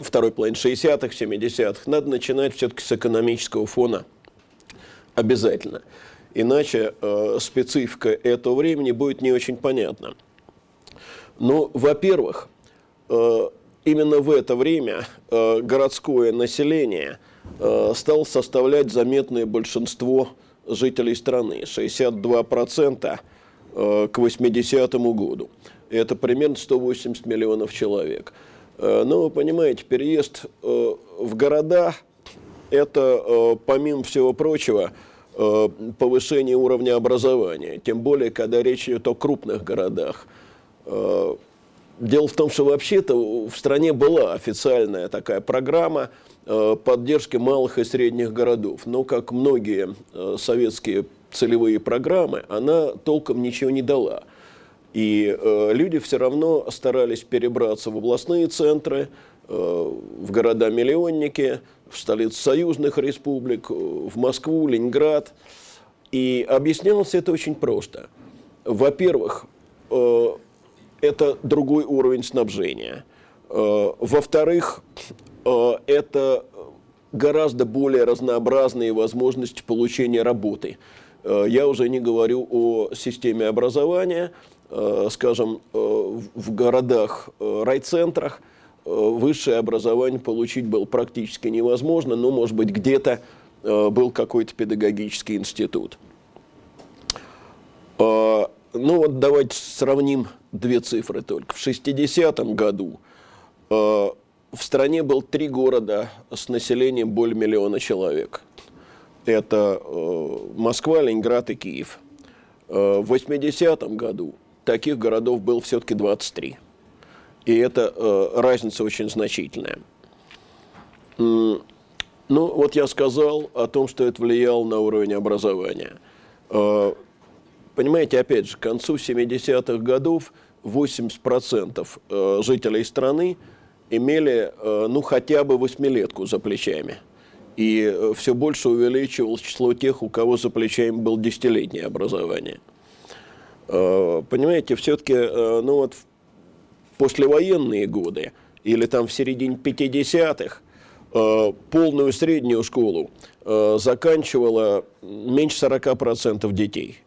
второй половине 60-х, 70-х, надо начинать все-таки с экономического фона обязательно. Иначе э, специфика этого времени будет не очень понятна. Ну, во-первых, э, именно в это время э, городское население э, стало составлять заметное большинство жителей страны, 62% э, к 80 году. Это примерно 180 миллионов человек. Э, но вы понимаете, переезд э, в города – это, э, помимо всего прочего, повышение уровня образования. Тем более, когда речь идет о крупных городах – дело в том, что вообще-то в стране была официальная такая программа поддержки малых и средних городов. Но, как многие советские целевые программы, она толком ничего не дала. И люди все равно старались перебраться в областные центры, в города-миллионники, в столицы союзных республик, в Москву, Ленинград. И объяснялось это очень просто. Во-первых, это другой уровень снабжения. Э, во-вторых, э, это гораздо более разнообразные возможности получения работы. Э, я уже не говорю о системе образования, скажем, в городах, райцентрах высшее образование получить было практически невозможно, но, может быть, где-то был какой-то педагогический институт. Ну вот давайте сравним две цифры только. В 60-м году э, в стране был три города с населением более миллиона человек. Это э, Москва, Ленинград и Киев. Э, в 80-м году таких городов было все-таки 23. И эта э, разница очень значительная. Ну, вот я сказал о том, что это влияло на уровень образования. Э, Понимаете, опять же, к концу 70-х годов 80% э, жителей страны имели э, ну, хотя бы восьмилетку за плечами. И все больше увеличивалось число тех, у кого за плечами было десятилетнее образование. Понимаете, все-таки ну вот, послевоенные годы или там в середине 50-х полную среднюю школу заканчивало меньше 40% детей.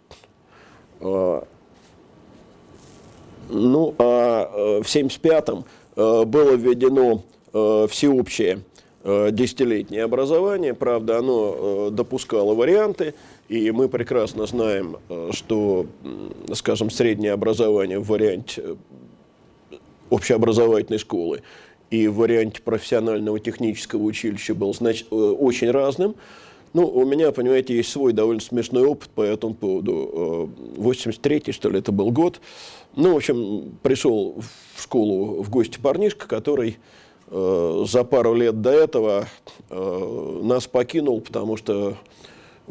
Ну, а э, в 1975-м э, было введено э, всеобщее десятилетнее образование, правда, оно допускало варианты, и мы прекрасно знаем, что, скажем, среднее образование в варианте общеобразовательной школы и в варианте профессионального технического училища был значит, очень разным. Ну, у меня, понимаете, есть свой довольно смешной опыт по этому поводу. 83-й, э, что ли, это был год. Ну, в общем, пришел в школу в гости парнишка, который э, за пару лет до этого э, нас покинул, потому что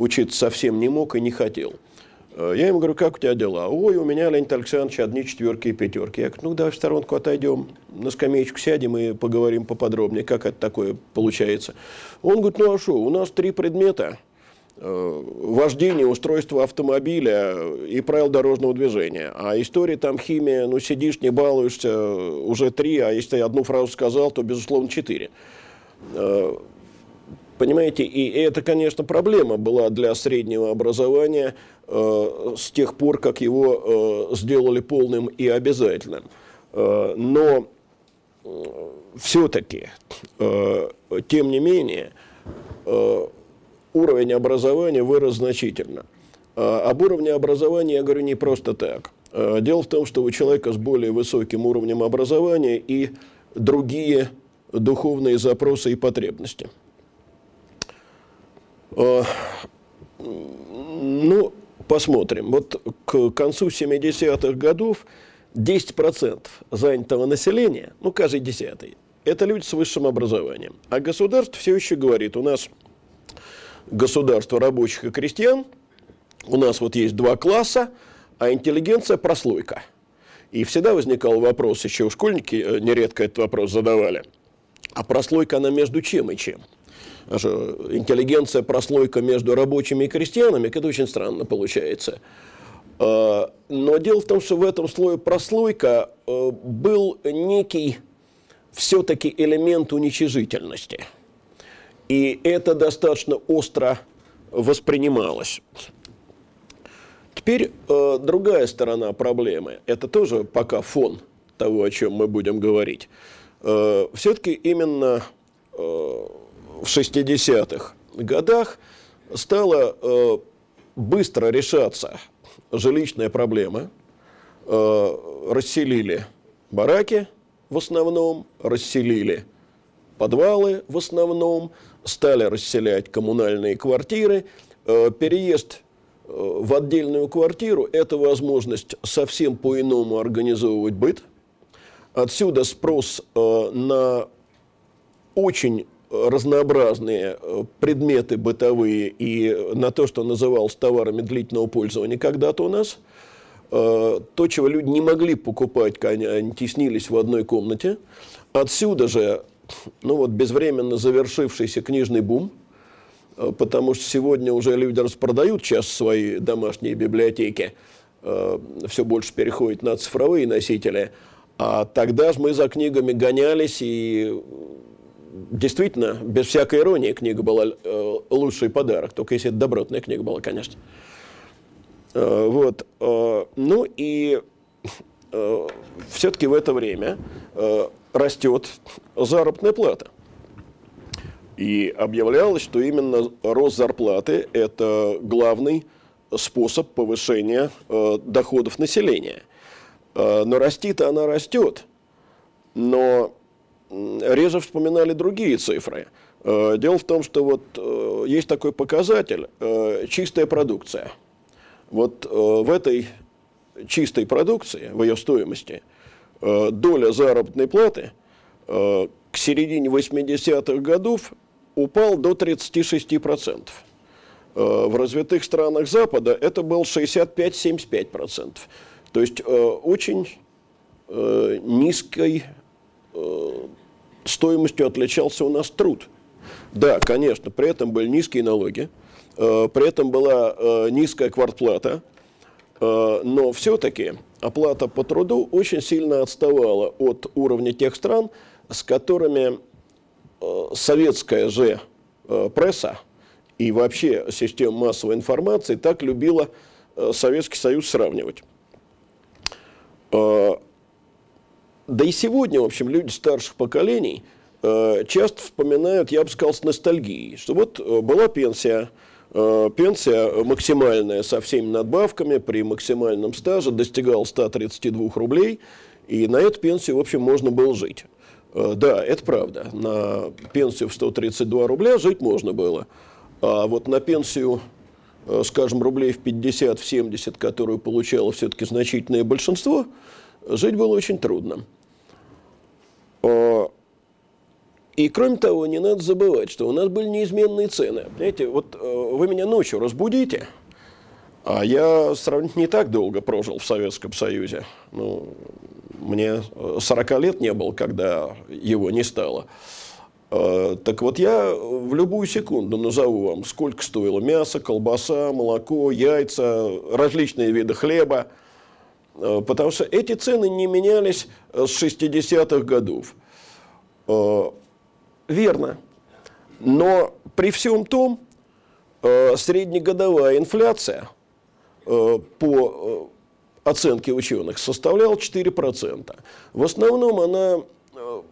учиться совсем не мог и не хотел. Э, я ему говорю, как у тебя дела? Ой, у меня, Леонид Александрович, одни четверки и пятерки. Я говорю, ну давай в сторонку отойдем, на скамеечку сядем и поговорим поподробнее, как это такое получается. Он говорит, ну а что, у нас три предмета. Э, вождение, устройство автомобиля и правила дорожного движения. А история там химия, ну сидишь, не балуешься, уже три, а если я одну фразу сказал, то, безусловно, четыре. Понимаете, и это, конечно, проблема была для среднего образования э, с тех пор, как его э, сделали полным и обязательным. Э, но э, все-таки, э, тем не менее, э, уровень образования вырос значительно. Э, об уровне образования я говорю не просто так. Дело в том, что у человека с более высоким уровнем образования и другие духовные запросы и потребности – ну, посмотрим. Вот к концу 70-х годов 10% занятого населения, ну, каждый десятый, это люди с высшим образованием. А государство все еще говорит, у нас государство рабочих и крестьян, у нас вот есть два класса, а интеллигенция прослойка. И всегда возникал вопрос, еще школьники э, нередко этот вопрос задавали, а прослойка она между чем и чем? Интеллигенция, прослойка между рабочими и крестьянами, это очень странно получается. Но дело в том, что в этом слое прослойка был некий все-таки элемент уничижительности. И это достаточно остро воспринималось. Теперь э, другая сторона проблемы. Это тоже пока фон того, о чем мы будем говорить. Э, все-таки именно в 60-х годах стала э, быстро решаться жилищная проблема. Э, расселили бараки в основном, расселили подвалы в основном, стали расселять коммунальные квартиры. Э, переезд в отдельную квартиру – это возможность совсем по-иному организовывать быт. Отсюда спрос на очень разнообразные предметы бытовые и на то, что называлось товарами длительного пользования когда-то у нас. То, чего люди не могли покупать, они теснились в одной комнате. Отсюда же ну вот безвременно завершившийся книжный бум, э, потому что сегодня уже люди распродают сейчас свои домашние библиотеки, э, все больше переходит на цифровые носители, а тогда же мы за книгами гонялись, и действительно, без всякой иронии, книга была э, лучший подарок, только если это добротная книга была, конечно. Вот. Ну и все-таки в это время растет заработная плата. И объявлялось, что именно рост зарплаты – это главный способ повышения э, доходов населения. Э, но расти-то она растет, но реже вспоминали другие цифры. Э, дело в том, что вот э, есть такой показатель э, – чистая продукция. Вот в этой чистой продукции, в ее стоимости – доля заработной платы к середине 80-х годов упал до 36%. Э, в развитых странах Запада это был 65-75%. То есть очень низкой стоимостью отличался у нас труд. Да, конечно, при этом были низкие налоги, при этом была низкая квартплата, но все-таки оплата по труду очень сильно отставала от уровня тех стран, с которыми э, советская же э, пресса и вообще система массовой информации так любила э, Советский Союз сравнивать. Да и сегодня, в общем, люди старших поколений часто вспоминают, я бы сказал, с ностальгией, что вот была пенсия, Э, пенсия максимальная со всеми надбавками при максимальном стаже достигала 132 рублей, и на эту пенсию, в общем, можно было жить. Э, да, это правда. На пенсию в 132 рубля жить можно было. А вот на пенсию, э, скажем, рублей в 50, в 70, которую получало все-таки значительное большинство, жить было очень трудно. И кроме того, не надо забывать, что у нас были неизменные цены. Знаете, вот э, вы меня ночью разбудите, а я сравнительно не так долго прожил в Советском Союзе. Ну, мне 40 лет не было, когда его не стало. Э, так вот я в любую секунду назову вам, сколько стоило мясо, колбаса, молоко, яйца, различные виды хлеба. Э, потому что эти цены не менялись с 60-х годов. Верно. Но при всем том, э, среднегодовая инфляция э, по э, оценке ученых составляла 4%. В основном она э,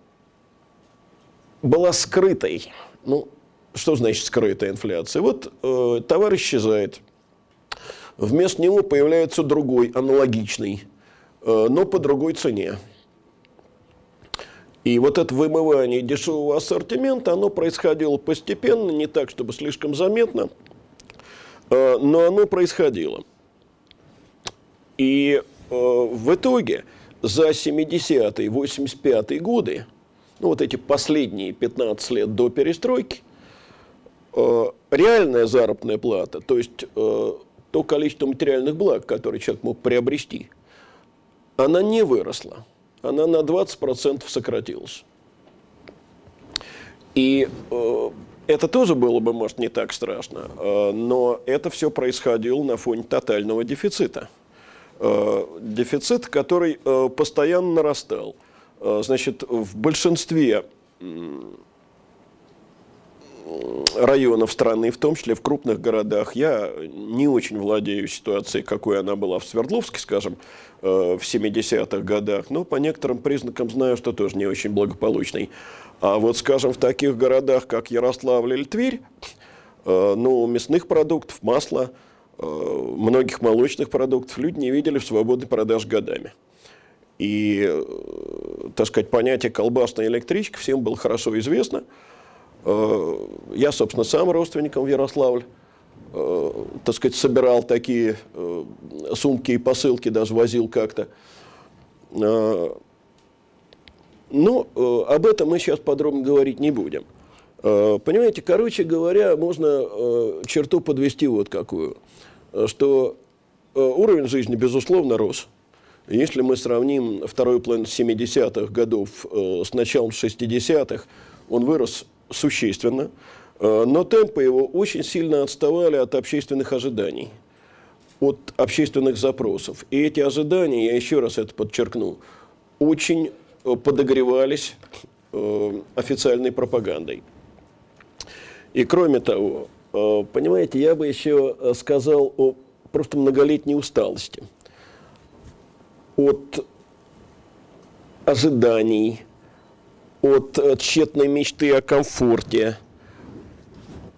была скрытой. Ну, что значит скрытая инфляция? Вот э, товар исчезает. Вместо него появляется другой, аналогичный, э, но по другой цене. И вот это вымывание дешевого ассортимента, оно происходило постепенно, не так, чтобы слишком заметно, э, но оно происходило. И э, в итоге за 70-е, 85-е годы, ну вот эти последние 15 лет до перестройки, реальная заработная плата, то есть то количество материальных благ, которые человек мог приобрести, она не выросла она на 20% сократилась. И э, это тоже было бы, может, не так страшно, э, но это все происходило на фоне тотального дефицита. Э, дефицит, который э, постоянно нарастал. Значит, в большинстве районов страны, в том числе в крупных городах. Я не очень владею ситуацией, какой она была в Свердловске, скажем, э, в 70-х годах, но по некоторым признакам знаю, что тоже не очень благополучный. А вот, скажем, в таких городах, как Ярославль или Тверь, э, ну, мясных продуктов, масла, э, многих молочных продуктов люди не видели в свободной продаже годами. И, так сказать, понятие колбасная электричка всем было хорошо известно – я, собственно, сам родственником в Ярославль, э, так сказать, собирал такие э, сумки и посылки, даже возил как-то. Ну, об этом мы сейчас подробно говорить не будем. Понимаете, короче говоря, можно черту подвести вот какую, что уровень жизни, безусловно, рос. Если мы сравним вторую половину 70-х годов с началом 60-х, он вырос существенно, э, но темпы его очень сильно отставали от общественных ожиданий, от общественных запросов. И эти ожидания, я еще раз это подчеркну, очень э, подогревались э, официальной пропагандой. И кроме того, понимаете, я бы еще сказал о просто многолетней усталости от ожиданий, от э, тщетной мечты о комфорте,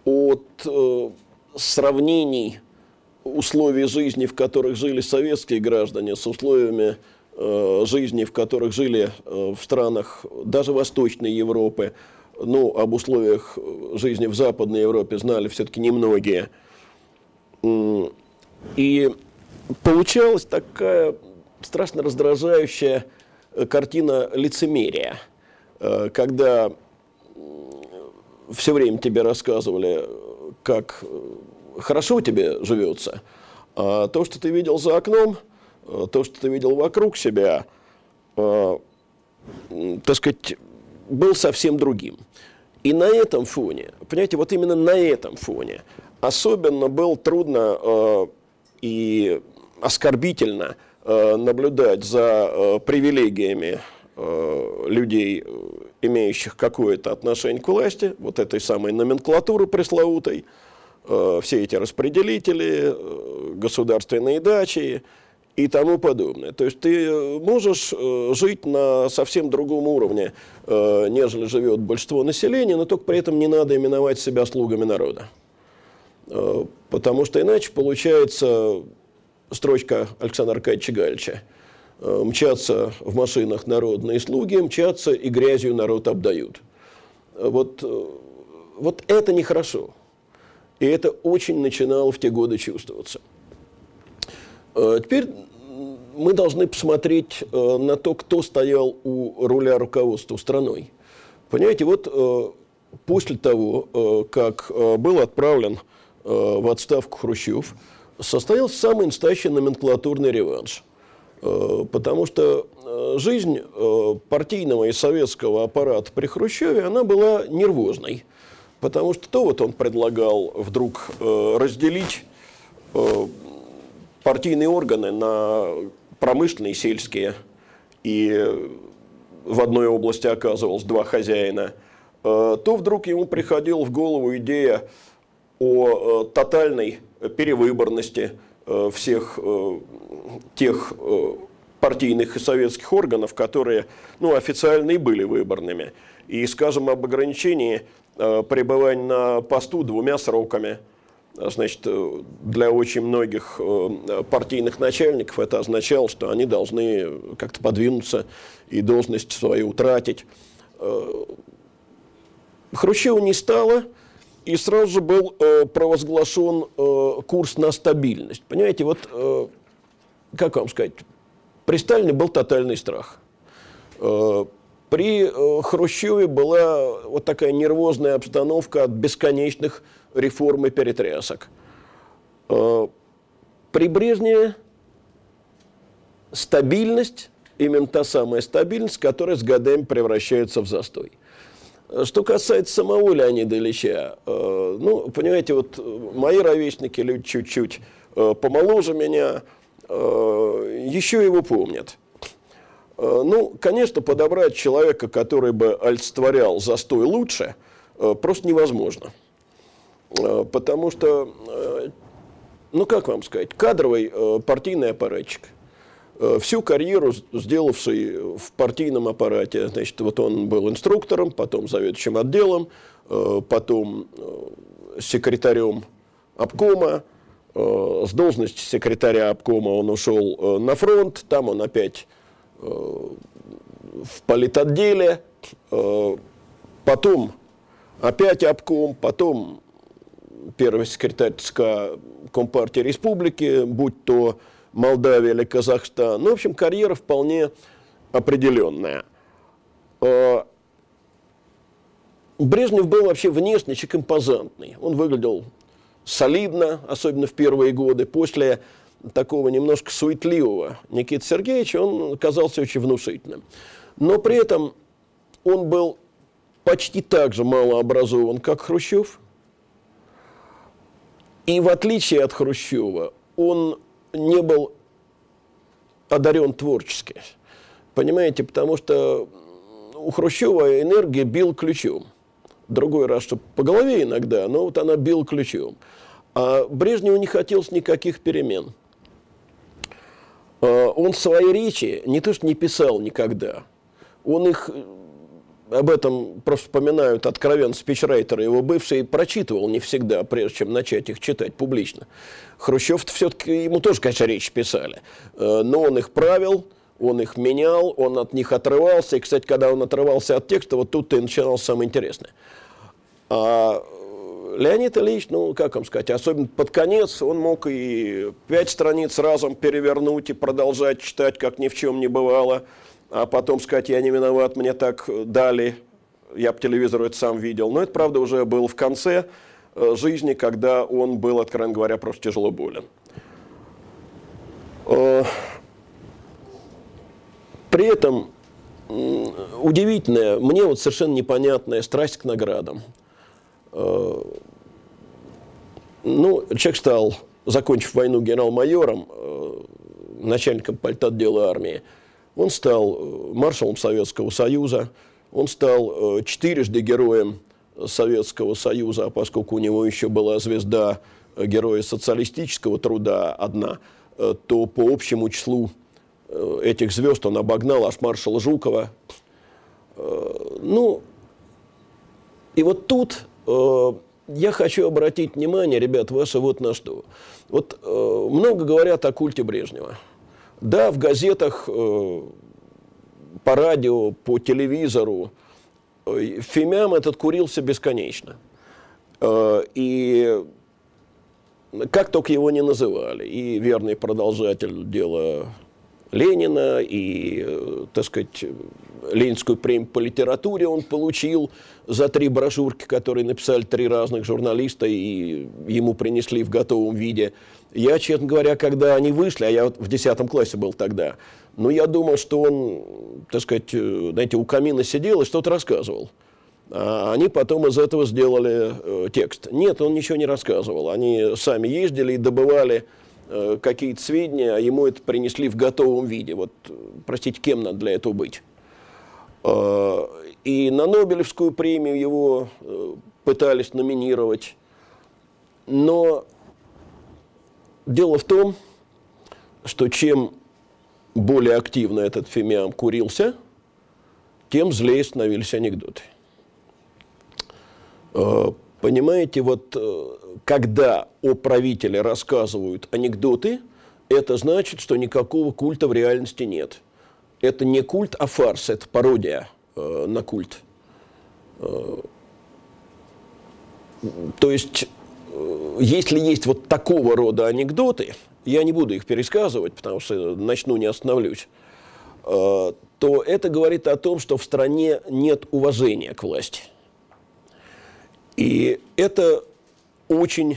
от э, сравнений условий жизни, в которых жили советские граждане, с условиями э, жизни, в которых жили э, в странах даже Восточной Европы. Ну, об условиях жизни в Западной Европе знали все-таки немногие. И получалась такая страшно раздражающая э, картина лицемерия – Э, когда все время тебе рассказывали, как э, хорошо тебе живется, а то, что ты видел за окном, э, то, что ты видел вокруг себя, так сказать, был совсем другим. И на этом фоне, понимаете, вот именно на этом фоне особенно было трудно и оскорбительно наблюдать за привилегиями Э, людей, э, имеющих какое-то отношение к власти, вот этой самой номенклатуры пресловутой, э, все эти распределители, государственные дачи и тому подобное. То есть ты можешь жить на совсем другом уровне, нежели живет большинство населения, но только при этом не надо именовать себя слугами народа. Потому что иначе получается строчка Александра Аркадьевича Э, мчатся в машинах народные слуги, мчатся и грязью народ обдают. Вот, э, вот это нехорошо. И это очень начинало в те годы чувствоваться. Э, теперь мы должны посмотреть на то, кто стоял у руля руководства страной. Понимаете, вот после того, как был отправлен в отставку Хрущев, состоялся самый настоящий номенклатурный реванш – Э, потому что э, жизнь э, партийного и советского аппарата при Хрущеве, она была нервозной. Потому что то вот он предлагал вдруг разделить партийные органы на промышленные, сельские, и в одной области оказывалось два хозяина, то вдруг ему приходила в голову идея о тотальной перевыборности – Э, всех э, тех э, партийных и советских органов, которые ну, официально и были выборными. И скажем об ограничении пребывания на посту двумя сроками. Значит, для очень многих партийных начальников это означало, что они должны как-то подвинуться и должность свою утратить. Хрущева не стало – и сразу же был э, провозглашен э, курс на стабильность. Понимаете, вот, э, как вам сказать, при Сталине был тотальный страх. Э, при э, Хрущеве была вот такая нервозная обстановка от бесконечных реформ и перетрясок. Э, при Брежневе стабильность, именно та самая стабильность, которая с годами превращается в застой. Что касается самого Леонида Ильича, э, ну, понимаете, вот мои ровесники, люди чуть-чуть э, помоложе меня, э, еще его помнят. Э, ну, конечно, подобрать человека, который бы олицетворял застой лучше, э, просто невозможно. Э, потому что, ну как вам сказать, кадровый партийный аппаратчик, всю карьеру сделавший в партийном аппарате, значит, вот он был инструктором, потом заведующим отделом, потом секретарем обкома, с должности секретаря обкома он ушел на фронт, там он опять в политотделе, э, потом опять обком, потом первый секретарь ЦК Компартии Республики, будь то Молдавия или Казахстан. Ну, в общем, карьера вполне определенная. Э, Брежнев был вообще внешничек импозантный. Он выглядел солидно, особенно в первые годы. После такого немножко суетливого Никиты Сергеевича, он казался очень внушительным. Но при этом он был почти так же малообразован, как Хрущев. И в отличие от Хрущева, он не был одарен творчески. Понимаете, потому что у Хрущева энергия бил ключом. Другой раз, что по голове иногда, но вот она бил ключом. А Брежневу не хотелось никаких перемен. А, он свои речи не то что не писал никогда, он их об этом просто вспоминают откровенно спичрайтеры его бывшие, прочитывал не всегда, прежде чем начать их читать публично. Хрущев все-таки, ему тоже, конечно, речи писали, э, но он их правил, он их менял, он от них отрывался, и, кстати, когда он отрывался от текста, вот тут-то и начиналось самое интересное. А Леонид Ильич, ну, как вам сказать, особенно под конец, он мог и пять страниц разом перевернуть и продолжать читать, как ни в чем не бывало, а потом сказать, я не виноват, мне так дали, я по телевизору это сам видел. Но это, правда, уже было в конце э, жизни, когда он был, откровенно говоря, просто тяжело болен. Э, при этом удивительная, мне вот совершенно непонятная страсть к наградам – Э, ну, человек стал, закончив войну генерал-майором, начальником политотдела армии, он стал э, маршалом Советского Союза, он стал четырежды героем Советского Союза, а поскольку у него еще была звезда героя социалистического труда одна, то по общему числу этих звезд он обогнал аж маршала Жукова. Ну, и вот тут Э, я хочу обратить внимание, ребят, ваше вот на что. Вот э, много говорят о культе Брежнева. Да, в газетах, э, по радио, по телевизору фимям этот курился бесконечно. И как только его не называли, и верный продолжатель дела Ленина, и, э, так сказать, Ленинскую премию по литературе он получил за три брошюрки, которые написали три разных журналиста, и ему принесли в готовом виде. Я, честно говоря, когда они вышли, а я в 10 классе был тогда, ну, я думал, что он, так сказать, э, знаете, у камина сидел и что-то рассказывал. А они потом из этого сделали э, текст. Нет, он ничего не рассказывал. Они сами ездили и добывали Э, какие-то сведения, а ему это принесли в готовом виде. Вот, простите, кем надо для этого быть? Э, и на Нобелевскую премию его э, пытались номинировать. Но дело в том, что чем более активно этот фимиам курился, тем злее становились анекдоты. Понимаете, вот э, когда о правителе рассказывают анекдоты, это значит, что никакого культа в реальности нет. Это не культ, а фарс, это пародия э, на культ. Э, то есть, э, если есть вот такого рода анекдоты, я не буду их пересказывать, потому что начну, не остановлюсь, э, то это говорит о том, что в стране нет уважения к власти. И это очень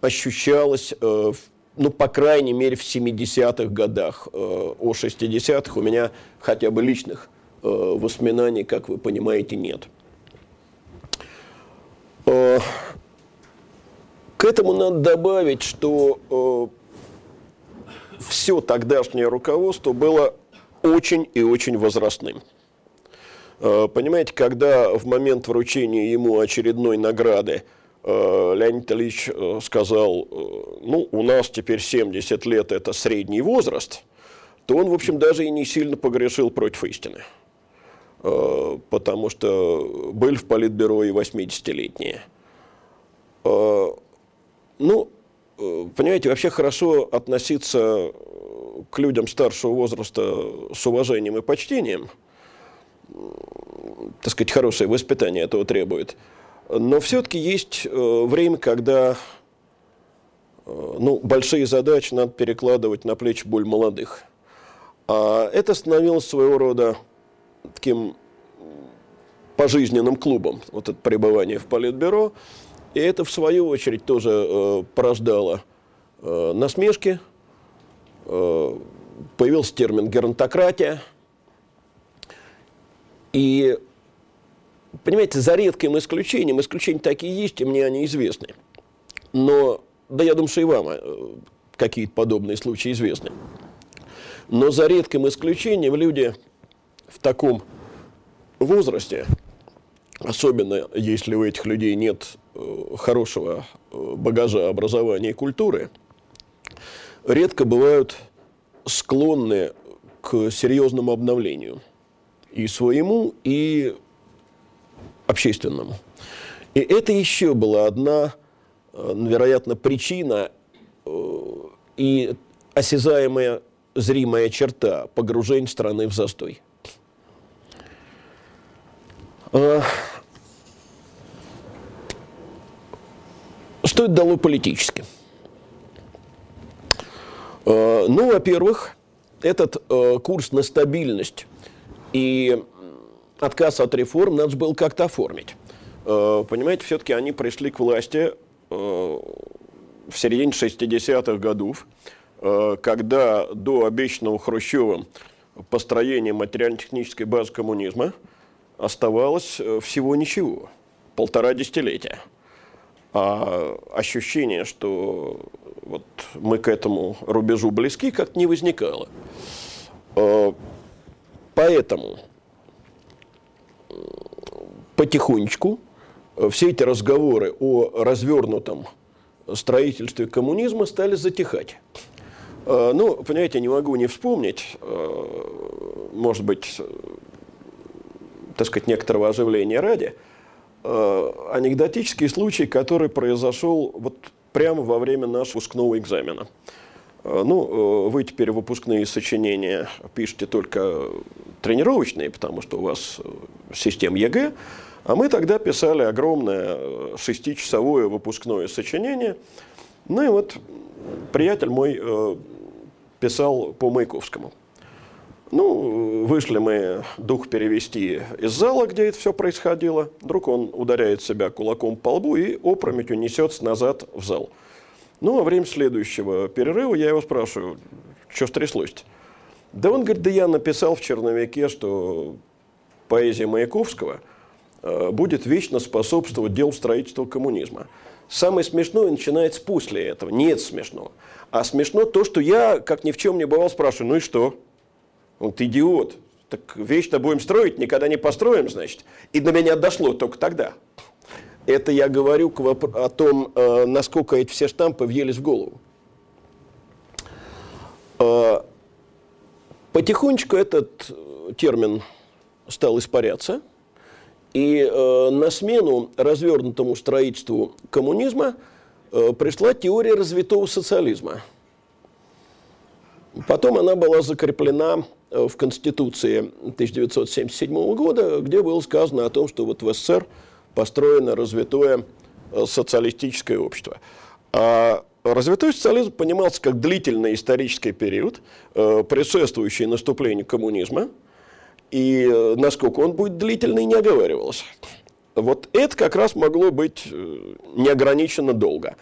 ощущалось, э, ну, по крайней мере, в 70-х годах. Э, о 60-х у меня хотя бы личных э, воспоминаний, как вы понимаете, нет. К этому надо добавить, что все тогдашнее руководство было очень и очень возрастным. Э, понимаете, когда в момент вручения ему очередной награды э, Леонид Ильич э, сказал, ну, у нас теперь 70 лет – это средний возраст, то он, в общем, даже и не сильно погрешил против истины. Потому что были в Политбюро и 80-летние. Ну, понимаете, вообще хорошо относиться к людям старшего возраста с уважением и почтением – так сказать, хорошее воспитание этого требует. Но все-таки есть э, время, когда э, ну, большие задачи надо перекладывать на плечи более молодых. А это становилось своего рода таким пожизненным клубом, вот это пребывание в Политбюро. И это, в свою очередь, тоже э, порождало э, насмешки. Э, появился термин «геронтократия», и, понимаете, за редким исключением, исключения такие есть, и мне они известны. Но, да я думаю, что и вам э, какие-то подобные случаи известны. Но за редким исключением люди в таком возрасте, особенно если у этих людей нет э, хорошего э, багажа образования и культуры, редко бывают склонны к серьезному обновлению – и своему, и общественному. И это еще была одна, э, вероятно, причина э, и осязаемая зримая черта погружения страны в застой. А, что это дало политически? Ну, во-первых, этот э, курс на стабильность и отказ от реформ надо было как-то оформить. Э, понимаете, все-таки они пришли к власти э, в середине 60-х годов, э, когда до обещанного Хрущевым построения материально-технической базы коммунизма оставалось всего ничего, полтора десятилетия. А ощущение, что вот мы к этому рубежу близки, как-то не возникало. Поэтому потихонечку э, все эти разговоры о развернутом строительстве коммунизма стали затихать. Э, ну, понимаете, не могу не вспомнить, э, может быть, так сказать, некоторого оживления ради, анекдотический случай, который произошел вот прямо во время нашего выпускного экзамена. Ну, вы теперь выпускные сочинения пишете только тренировочные, потому что у вас э, система ЕГЭ, а мы тогда писали огромное э, шестичасовое выпускное сочинение. Ну и вот приятель мой э, писал по Маяковскому. Ну, вышли мы дух перевести из зала, где это все происходило. Вдруг он ударяет себя кулаком по лбу и опрометью несется назад в зал. Ну, во время следующего перерыва я его спрашиваю, что стряслось-то? Да он говорит, да я написал в черновике, что поэзия Маяковского э, будет вечно способствовать делу строительства коммунизма. Самое смешное начинается после этого. Нет смешного. А смешно то, что я, как ни в чем не бывал, спрашиваю, ну и что? Он, ты идиот. Так вечно будем строить, никогда не построим, значит. И до меня дошло только тогда. Это я говорю о том, э, насколько эти все штампы въелись в голову. Э, Потихонечку этот э, термин стал испаряться, и э, на смену развернутому строительству коммунизма э, пришла теория развитого социализма. Потом она была закреплена в Конституции 1977 года, где было сказано о том, что вот в СССР построено развитое э, социалистическое общество. А Развитой социализм понимался как длительный исторический период, э, предшествующий наступлению коммунизма, и э, насколько он будет длительный, не оговаривалось. Вот это как раз могло быть неограниченно долго.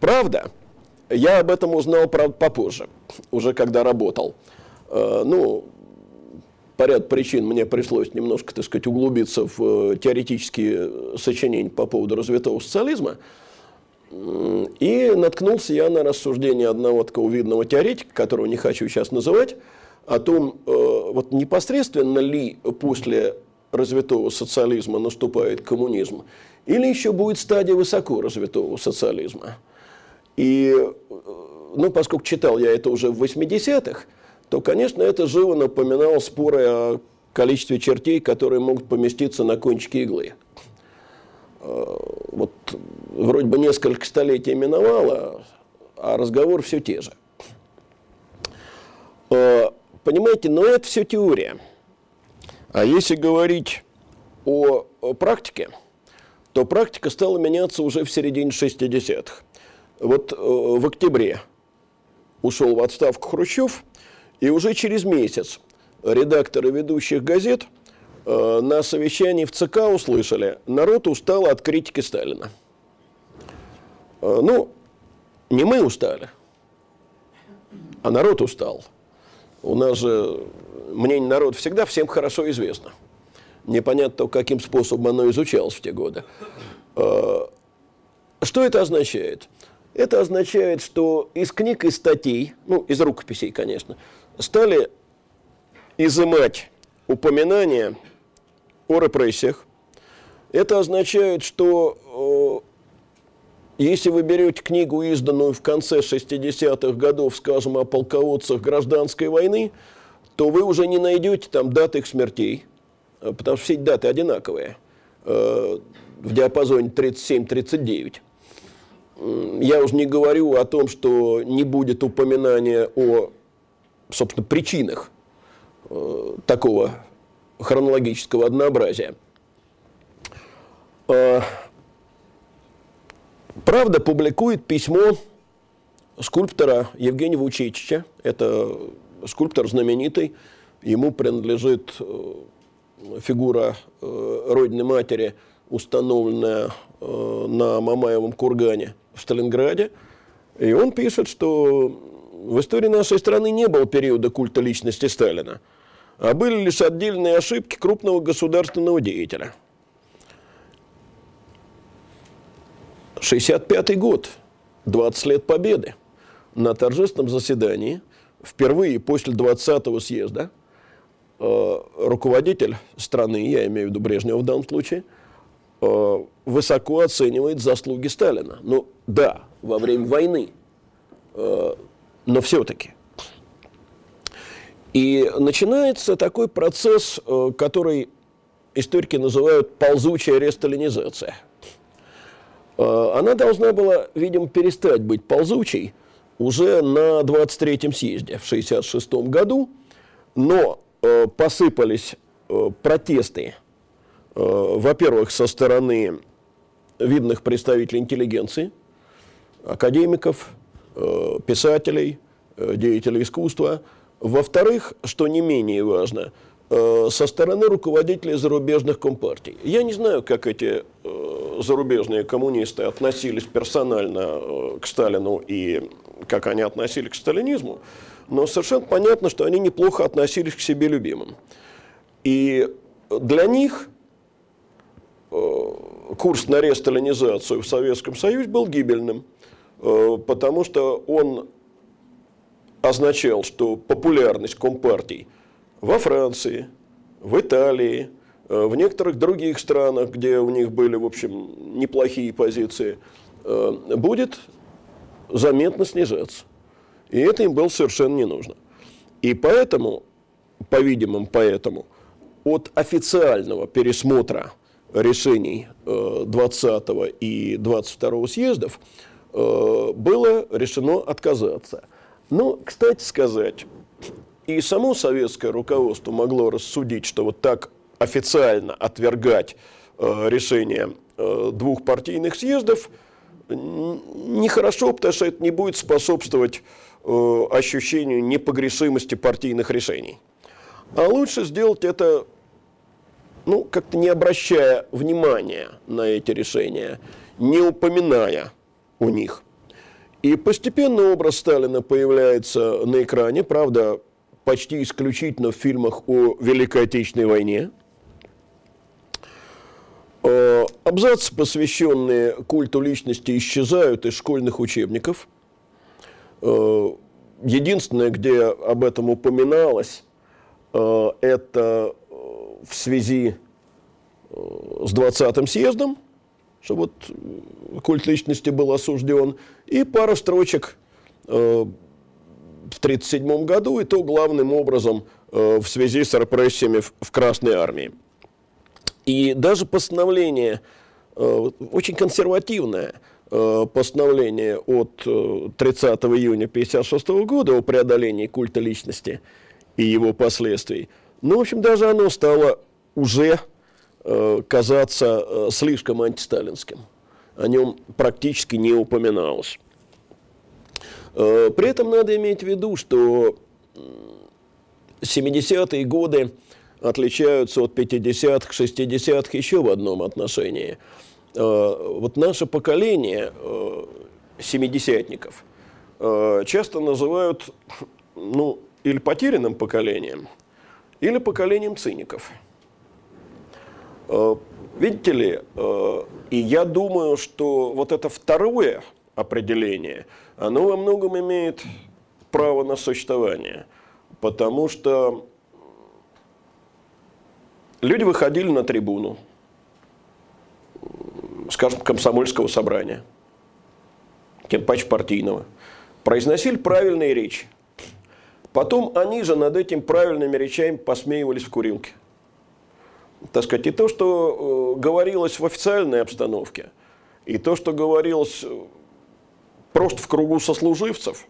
Правда, я об этом узнал, правда, попозже, уже когда работал. Ну, по ряду причин мне пришлось немножко, так сказать, углубиться в теоретические сочинения по поводу развитого социализма. И наткнулся я на рассуждение одного такого видного теоретика, которого не хочу сейчас называть, о том, э, вот непосредственно ли после развитого социализма наступает коммунизм, или еще будет стадия высоко развитого социализма. И, ну, поскольку читал я это уже в 80-х, то, конечно, это живо напоминало споры о количестве чертей, которые могут поместиться на кончике иглы. Э, вот вроде бы несколько столетий миновало, а разговор все те же. Э, понимаете, но это все теория. А если говорить о, практике, то практика стала меняться уже в середине 60-х. Вот э, в октябре ушел в отставку Хрущев, и уже через месяц редакторы ведущих газет э, на совещании в ЦК услышали, народ устал от критики Сталина. Э, ну, не мы устали, а народ устал. У нас же мнение народа всегда всем хорошо известно. Непонятно каким способом оно изучалось в те годы. Э, что это означает? Это означает, что из книг и статей, ну, из рукописей, конечно, стали изымать упоминания о репрессиях. Это означает, что э, если вы берете книгу, изданную в конце 60-х годов, скажем, о полководцах гражданской войны, то вы уже не найдете там даты их смертей, э, потому что все даты одинаковые, э, в диапазоне 37-39. Я уже не говорю о том, что не будет упоминания о собственно, причинах э, такого хронологического однообразия. Э, Правда публикует письмо скульптора Евгения Вучичича. Это скульптор знаменитый. Ему принадлежит э, фигура э, Родины Матери, установленная э, на Мамаевом кургане в Сталинграде. И он пишет, что в истории нашей страны не было периода культа личности Сталина, а были лишь отдельные ошибки крупного государственного деятеля. 65 год, 20 лет победы. На торжественном заседании, впервые после 20-го съезда, э, руководитель страны, я имею в виду Брежнева в данном случае, э, высоко оценивает заслуги Сталина. Ну да, во время войны э, но все-таки. И начинается такой процесс, э, который историки называют ползучая ресталинизация. Э, она должна была, видимо, перестать быть ползучей уже на 23-м съезде в 1966 году, но э, посыпались протесты, во-первых, со стороны видных представителей интеллигенции, академиков, писателей, э, деятелей искусства. Во-вторых, что не менее важно, э, со стороны руководителей зарубежных компартий. Я не знаю, как эти зарубежные коммунисты относились персонально к Сталину и как они относились к сталинизму, но совершенно понятно, что они неплохо относились к себе любимым. И для них курс на ресталинизацию в Советском Союзе был гибельным – Э, потому что он означал, что популярность компартий во Франции, в Италии, э, в некоторых других странах, где у них были, в общем, неплохие позиции, э, будет заметно снижаться. И это им было совершенно не нужно. И поэтому, по-видимому, поэтому от официального пересмотра решений 20 и 22 съездов Э, было решено отказаться. Но, кстати сказать, и само советское руководство могло рассудить, что вот так официально отвергать э, решение э, двух партийных съездов нехорошо, потому что это не будет способствовать ощущению непогрешимости партийных решений. А лучше сделать это, ну, как-то не обращая внимания на эти решения, не упоминая у них. И постепенно образ Сталина появляется на экране, правда, почти исключительно в фильмах о Великой Отечественной войне. Э, абзацы, посвященные культу личности, исчезают из школьных учебников. Э, единственное, где об этом упоминалось, Э, это в связи с 20-м съездом, что вот культ личности был осужден, и пара строчек в 1937 году, и то главным образом в связи с репрессиями в Красной Армии. И даже постановление, очень консервативное, постановление от 30 июня 1956 года о преодолении культа личности – и его последствий. Ну, в общем, даже оно стало уже э, казаться э, слишком антисталинским. О нем практически не упоминалось. Э, при этом надо иметь в виду, что 70-е годы отличаются от 50-х, 60-х еще в одном отношении. Э, вот наше поколение э, семидесятников э, часто называют ну, или потерянным поколением, или поколением циников. Э, видите ли, э, и я думаю, что вот это второе определение, оно во многом имеет право на существование, потому что люди выходили на трибуну, скажем, комсомольского собрания, тем паче партийного, произносили правильные речи, Потом они же над этим правильными речами посмеивались в курилке. Так сказать, и то, что э, говорилось в официальной обстановке, и то, что говорилось э, просто в кругу сослуживцев,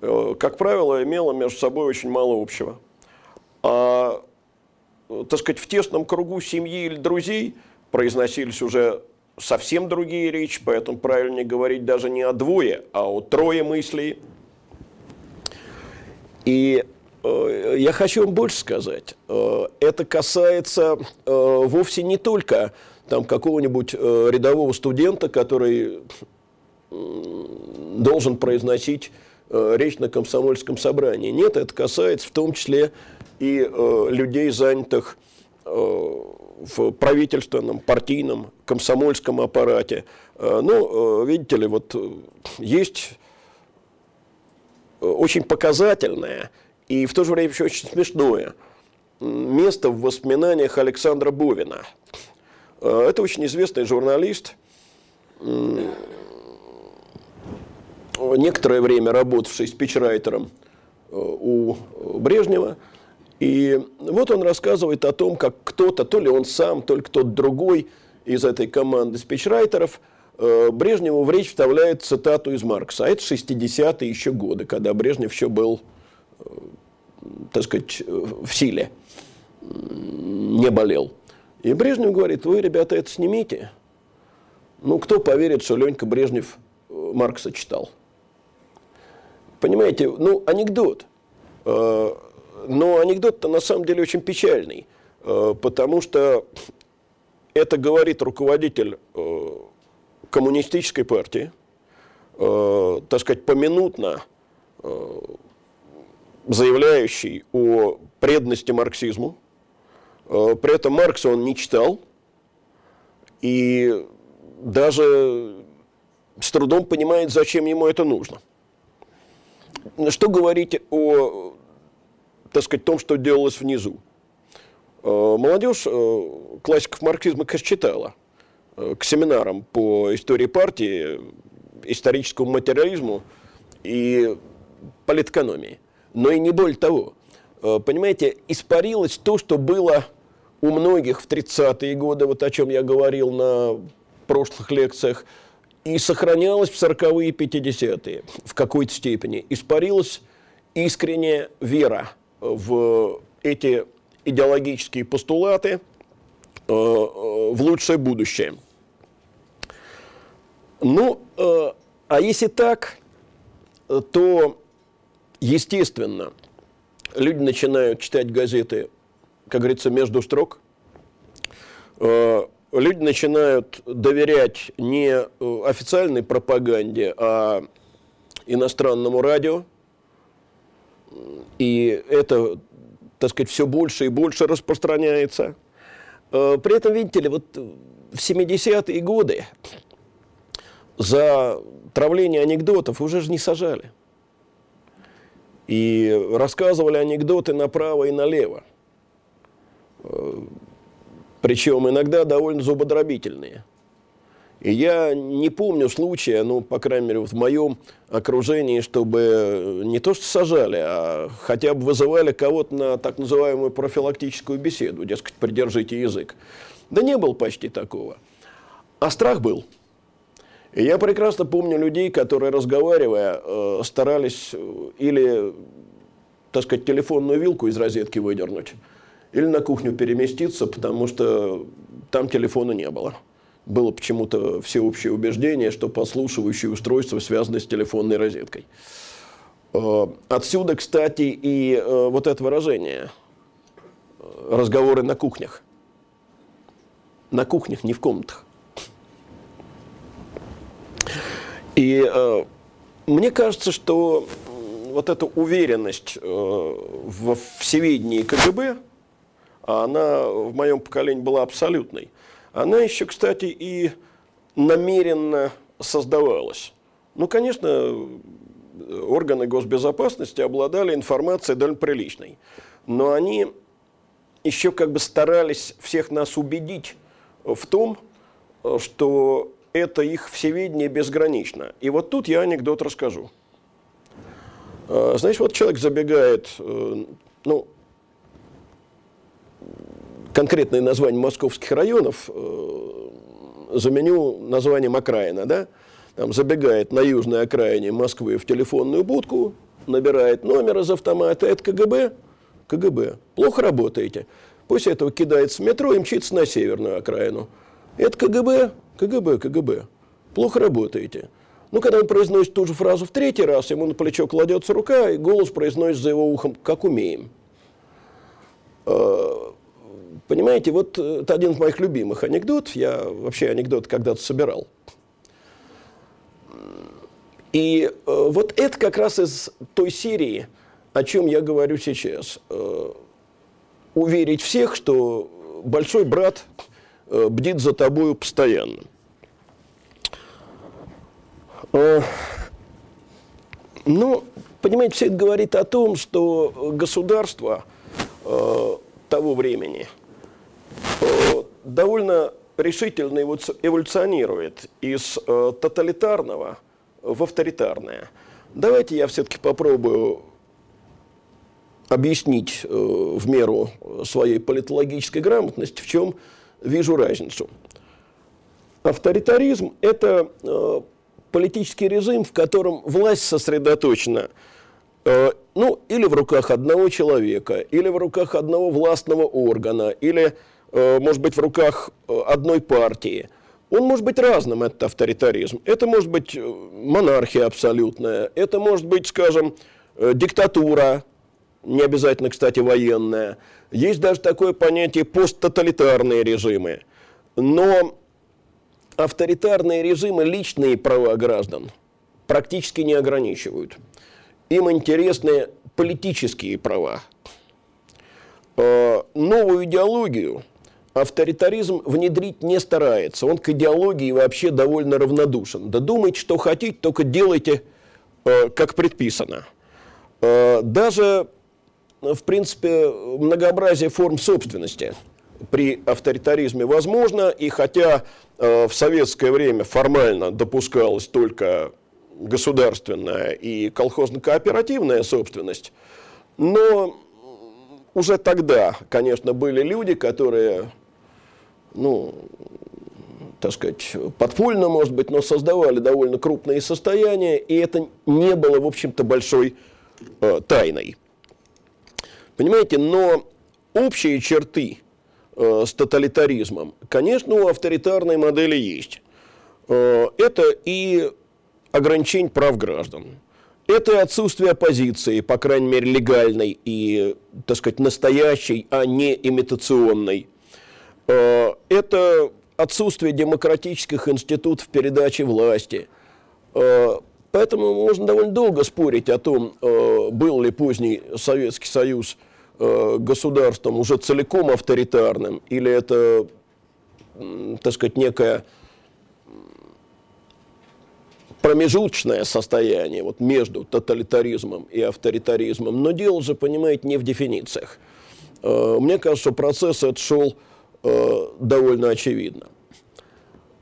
э, как правило, имело между собой очень мало общего. А, так сказать, в тесном кругу семьи или друзей произносились уже совсем другие речи, поэтому правильнее говорить даже не о двое, а о трое мыслей – и я хочу вам больше сказать. Э, это касается э, вовсе не только там, какого-нибудь э, рядового студента, который э, должен произносить э, речь на комсомольском собрании. Нет, это касается в том числе и э, людей, занятых э, в правительственном, партийном, комсомольском аппарате. Э, ну, э, видите ли, вот э, есть очень показательное и в то же время еще очень смешное место в воспоминаниях Александра Бовина. Э, это очень известный журналист, некоторое время работавший спичрайтером э, у Брежнева. И вот он рассказывает о том, как кто-то, то ли он сам, то ли кто-то другой из этой команды спичрайтеров – Э, Брежневу в речь вставляет цитату из Маркса. А это 60-е еще годы, когда Брежнев еще был, так сказать, в силе, не болел. И Брежнев говорит, вы, ребята, это снимите. Ну, кто поверит, что Ленька Брежнев э, Маркса читал? Понимаете, ну, анекдот. Но анекдот-то на самом деле очень печальный, потому что это говорит руководитель коммунистической партии, э, так сказать, поминутно э, заявляющий о преданности марксизму. Э, при этом Маркса он не читал и даже с трудом понимает, зачем ему это нужно. Что говорить о, так сказать, том, что делалось внизу? Э, молодежь э, классиков марксизма, конечно, читала – к семинарам по истории партии, историческому материализму и политэкономии. Но и не более того. Э, понимаете, испарилось то, что было у многих в 30-е годы, вот о чем я говорил на прошлых лекциях, и сохранялось в 40-е и 50-е в какой-то степени. Испарилась искренняя вера в эти идеологические постулаты, э, в лучшее будущее – ну, э, а если так, то, естественно, люди начинают читать газеты, как говорится, между строк. Э, люди начинают доверять не э, официальной пропаганде, а иностранному радио. И это, так сказать, все больше и больше распространяется. Э, при этом, видите ли, вот в 70-е годы за травление анекдотов уже же не сажали. И рассказывали анекдоты направо и налево. Причем иногда довольно зубодробительные. И я не помню случая, ну, по крайней мере, в моем окружении, чтобы не то что сажали, а хотя бы вызывали кого-то на так называемую профилактическую беседу, дескать, придержите язык. Да не было почти такого. А страх был. И я прекрасно помню людей, которые, разговаривая, э, старались э, или, так сказать, телефонную вилку из розетки выдернуть, или на кухню переместиться, потому что там телефона не было. Было почему-то всеобщее убеждение, что подслушивающее устройство связано с телефонной розеткой. Э, отсюда, кстати, и вот это выражение «разговоры на кухнях». На кухнях, не в комнатах. И э, мне кажется, что вот эта уверенность э, в всеведении КГБ, она в моем поколении была абсолютной. Она еще, кстати, и намеренно создавалась. Ну, конечно, органы госбезопасности обладали информацией довольно приличной, но они еще как бы старались всех нас убедить в том, что это их всеведение безгранично. И вот тут я анекдот расскажу. А, Знаешь, вот человек забегает, э, ну, конкретное название московских районов э, заменю названием окраина, да? Там забегает на южной окраине Москвы в телефонную будку, набирает номер из автомата, это КГБ, КГБ, плохо работаете. После этого кидается в метро и мчится на северную окраину. Это КГБ, КГБ, КГБ, плохо работаете. Ну, когда он произносит ту же фразу в третий раз, ему на плечо кладется рука, и голос произносит за его ухом, как умеем. А, понимаете, вот это один из моих любимых анекдотов. Я вообще анекдот когда-то собирал. И э, вот это как раз из той серии, о чем я говорю сейчас. Э, уверить всех, что большой брат Э, бдит за тобою постоянно. Э, ну, понимаете, все это говорит о том, что государство э, того времени довольно решительно эволюционирует из тоталитарного в авторитарное. Давайте я все-таки попробую объяснить в меру своей политологической грамотности, в чем вижу разницу. Авторитаризм – это э, политический режим, в котором власть сосредоточена э, ну, или в руках одного человека, или в руках одного властного органа, или, э, может быть, в руках одной партии. Он может быть разным, этот авторитаризм. Это может быть монархия абсолютная, это может быть, скажем, диктатура, не обязательно, кстати, военная. Есть даже такое понятие посттоталитарные режимы. Но авторитарные режимы личные права граждан практически не ограничивают. Им интересны политические права. А, новую идеологию авторитаризм внедрить не старается. Он к идеологии вообще довольно равнодушен. Да думайте, что хотите, только делайте, а, как предписано. А, даже в принципе, многообразие форм собственности при авторитаризме возможно, и хотя э, в советское время формально допускалась только государственная и колхозно-кооперативная собственность, но уже тогда, конечно, были люди, которые, ну, так сказать, подпольно, может быть, но создавали довольно крупные состояния, и это не было, в общем-то, большой э, тайной. Понимаете, но общие черты э, с тоталитаризмом, конечно, у авторитарной модели есть. Э, это и ограничение прав граждан. Это отсутствие оппозиции, по крайней мере, легальной и, так сказать, настоящей, а не имитационной. Э, это отсутствие демократических институтов передачи власти. Э, поэтому можно довольно долго спорить о том, э, был ли поздний Советский Союз Э, государством уже целиком авторитарным, или это, так сказать, некая промежуточное состояние вот между тоталитаризмом и авторитаризмом, но дело же, понимаете, не в дефинициях. Э, мне кажется, что процесс этот шел э, довольно очевидно.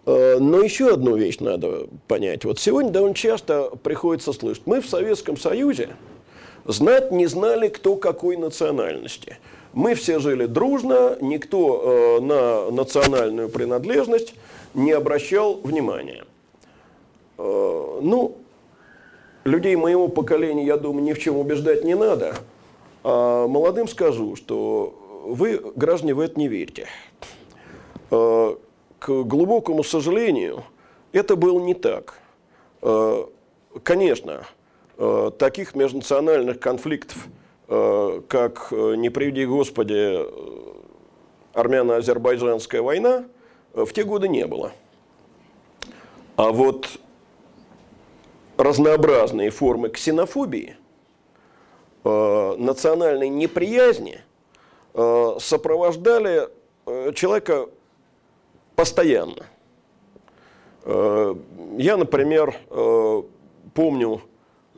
Но еще одну вещь надо понять. Вот сегодня довольно часто приходится слышать. Мы в Советском Союзе знать не знали, кто какой национальности. Мы все жили дружно, никто на национальную принадлежность не обращал внимания. Ну, людей моего поколения, я думаю, ни в чем убеждать не надо – а молодым скажу, что вы, граждане, в это не верьте. А, к глубокому сожалению, это было не так. А, конечно, таких межнациональных конфликтов, как, не приведи Господи, армяно-азербайджанская война, в те годы не было. А вот разнообразные формы ксенофобии – Э, национальной неприязни э, сопровождали э, человека постоянно. Я, например, помню,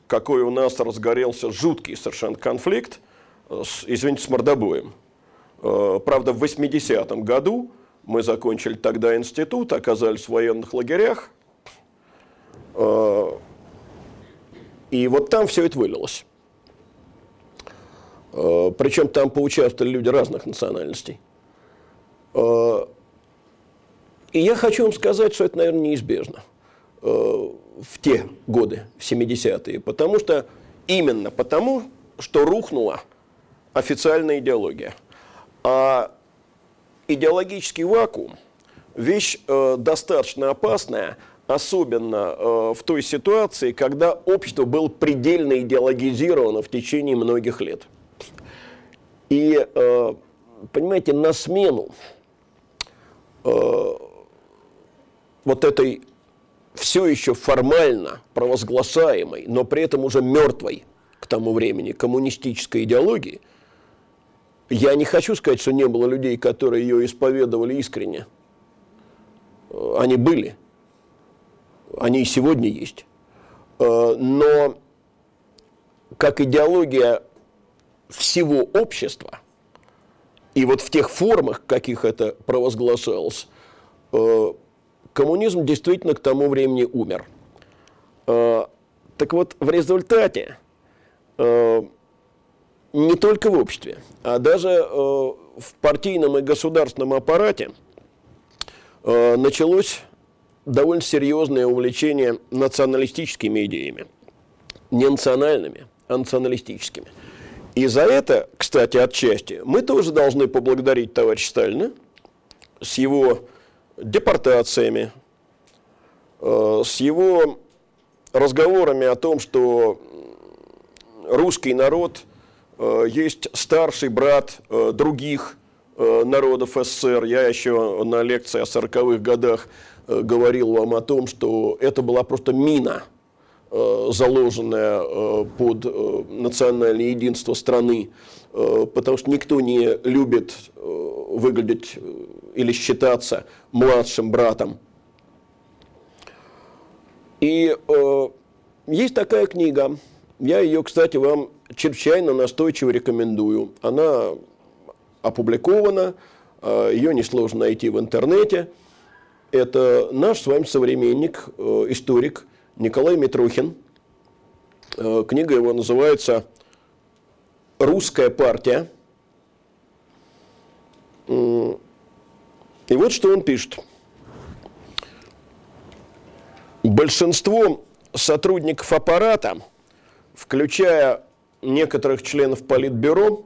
какой у нас разгорелся жуткий совершенно конфликт, с, извините, с мордобоем. Правда, в 80-м году мы закончили тогда институт, оказались в военных лагерях, и вот там все это вылилось. Э, Причем там поучаствовали люди разных национальностей. Э, и я хочу вам сказать, что это, наверное, неизбежно э, в те годы, в 70-е. Потому что, именно потому, что рухнула официальная идеология. А идеологический вакуум – вещь достаточно опасная, особенно в той ситуации, когда общество было предельно идеологизировано в течение многих лет – и, э, понимаете, на смену э, вот этой все еще формально провозглашаемой, но при этом уже мертвой к тому времени коммунистической идеологии, я не хочу сказать, что не было людей, которые ее исповедовали искренне. Они были. Они и сегодня есть. Э, но как идеология всего общества, и вот в тех формах, каких это провозглашалось, э, коммунизм действительно к тому времени умер. Э, так вот, в результате э, не только в обществе, а даже в партийном и государственном аппарате началось довольно серьезное увлечение националистическими идеями. Не национальными, а националистическими. И за это, кстати, отчасти, мы тоже должны поблагодарить товарища Сталина с его депортациями, э, с его разговорами о том, что русский народ э, есть старший брат э, других народов СССР. Я еще на лекции о 40-х годах говорил вам о том, что это была просто мина – заложенная под национальное единство страны, потому что никто не любит выглядеть или считаться младшим братом. И есть такая книга, я ее, кстати, вам чрезвычайно настойчиво рекомендую. Она опубликована, ее несложно найти в интернете. Это наш с вами современник, историк Николай Митрухин. Э, книга его называется «Русская партия». И вот что он пишет. Большинство сотрудников аппарата, включая некоторых членов Политбюро,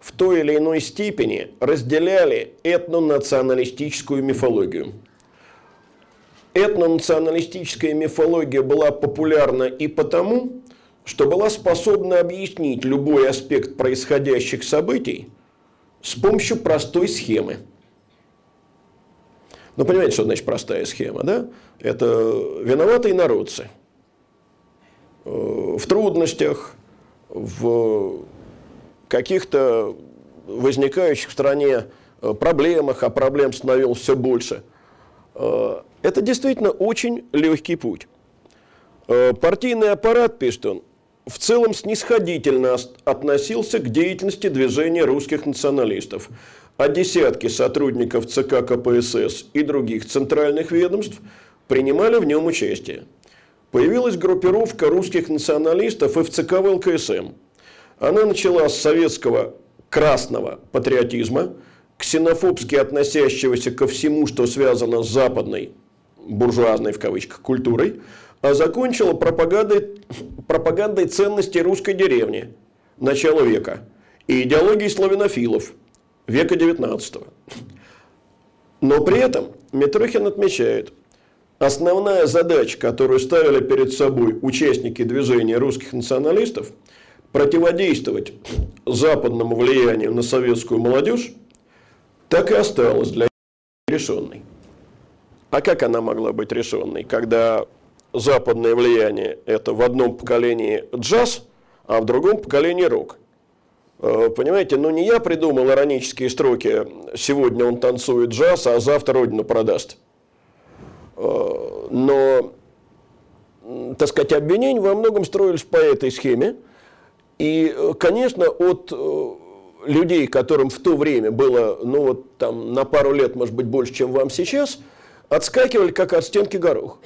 в той или иной степени разделяли этнонационалистическую мифологию – Этнонационалистическая мифология была популярна и потому, что была способна объяснить любой аспект происходящих событий с помощью простой схемы. Ну, понимаете, что значит простая схема, да? Это виноватые народцы э, в трудностях, в каких-то возникающих в стране э, проблемах, а проблем становилось все больше – э, это действительно очень легкий путь. Партийный аппарат, пишет он, в целом снисходительно относился к деятельности движения русских националистов, а десятки сотрудников ЦК КПСС и других центральных ведомств принимали в нем участие. Появилась группировка русских националистов и в ЦК ВЛКСМ. Она начала с советского красного патриотизма, ксенофобски относящегося ко всему, что связано с западной, буржуазной в кавычках, культурой, а закончила пропагандой, пропагандой ценностей русской деревни начала века и идеологией славянофилов века XIX. Но при этом Митрохин отмечает, основная задача, которую ставили перед собой участники движения русских националистов, противодействовать западному влиянию на советскую молодежь, так и осталась для решенной. А как она могла быть решенной, когда западное влияние – это в одном поколении джаз, а в другом поколении рок? Э, понимаете, ну не я придумал иронические строки «сегодня он танцует джаз, а завтра родину продаст». Э, но, так сказать, обвинения во многом строились по этой схеме. И, э, конечно, от людей, которым в то время было, ну вот там на пару лет, может быть, больше, чем вам сейчас, отскакивали как от стенки горох.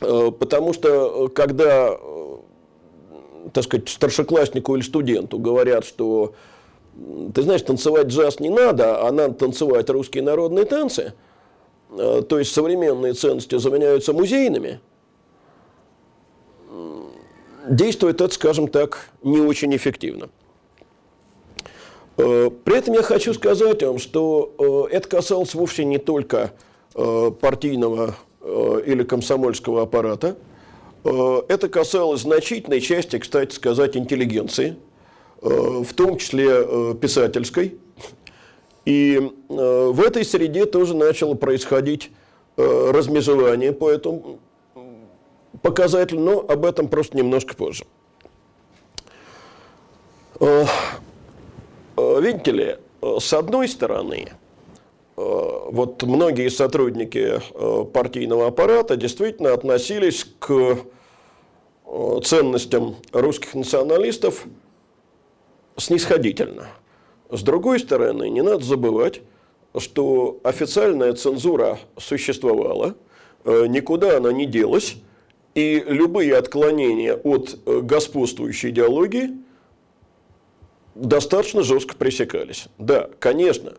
Потому что когда так сказать, старшекласснику или студенту говорят, что ты знаешь, танцевать джаз не надо, а надо танцевать русские народные танцы, э, то есть современные ценности заменяются музейными, действует это, скажем так, не очень эффективно. Э, при этом я хочу сказать вам, что э, это касалось вовсе не только партийного или комсомольского аппарата – это касалось значительной части, кстати сказать, интеллигенции, э, в том числе э, писательской. И в этой среде тоже начало происходить размежевание по этому показателю, но об этом просто немножко позже. Видите ли, с одной стороны, вот многие сотрудники партийного аппарата действительно относились к Э, ценностям русских националистов снисходительно. С другой стороны, не надо забывать, что официальная цензура существовала, э, никуда она не делась, и любые отклонения от э, господствующей идеологии достаточно жестко пресекались. Да, конечно,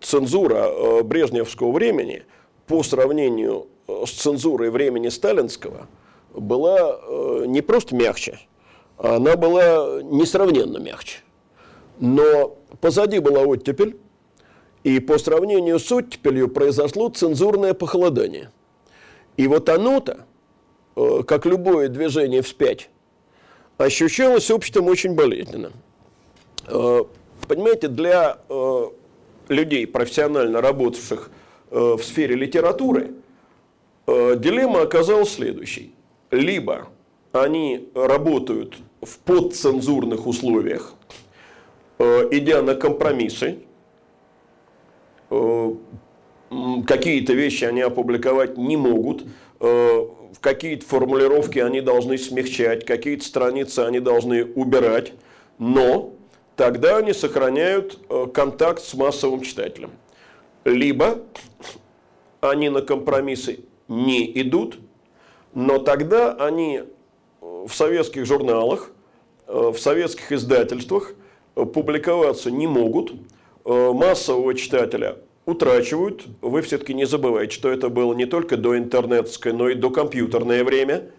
цензура брежневского времени по сравнению с цензурой времени сталинского – была э, не просто мягче, она была несравненно мягче. Но позади была оттепель, и по сравнению с оттепелью произошло цензурное похолодание. И вот оно-то, э, как любое движение вспять, ощущалось обществом очень болезненно. Э, понимаете, для людей, профессионально работавших в сфере литературы, дилемма оказалась следующей либо они работают в подцензурных условиях, э, идя на компромиссы, э, какие-то вещи они опубликовать не могут, э, в какие-то формулировки они должны смягчать, какие-то страницы они должны убирать, но тогда они сохраняют контакт с массовым читателем. Либо они на компромиссы не идут – но тогда они в советских журналах, э, в советских издательствах э, публиковаться не могут, э, массового читателя утрачивают. Вы все-таки не забывайте, что это было не только до интернетское, но и до компьютерное время.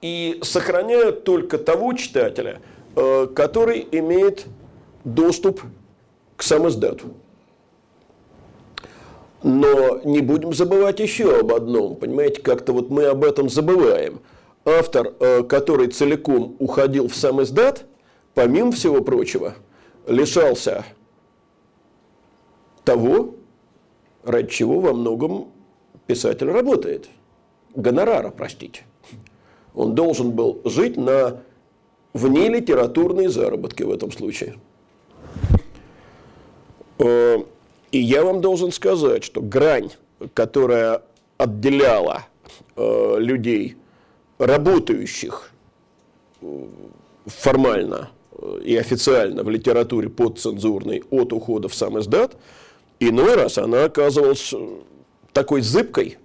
И сохраняют только того читателя, который имеет доступ к самоиздату. Но не будем забывать еще об одном. Понимаете, как-то вот мы об этом забываем. Автор, э, который целиком уходил в сам издат, помимо всего прочего, лишался того, ради чего во многом писатель работает. Гонорара, простите. Он должен был жить на вне литературные заработки в этом случае. И я вам должен сказать, что грань, которая отделяла э, людей, работающих э, формально э, и официально в литературе подцензурной от ухода в сам издат, иной раз она оказывалась э, такой зыбкой,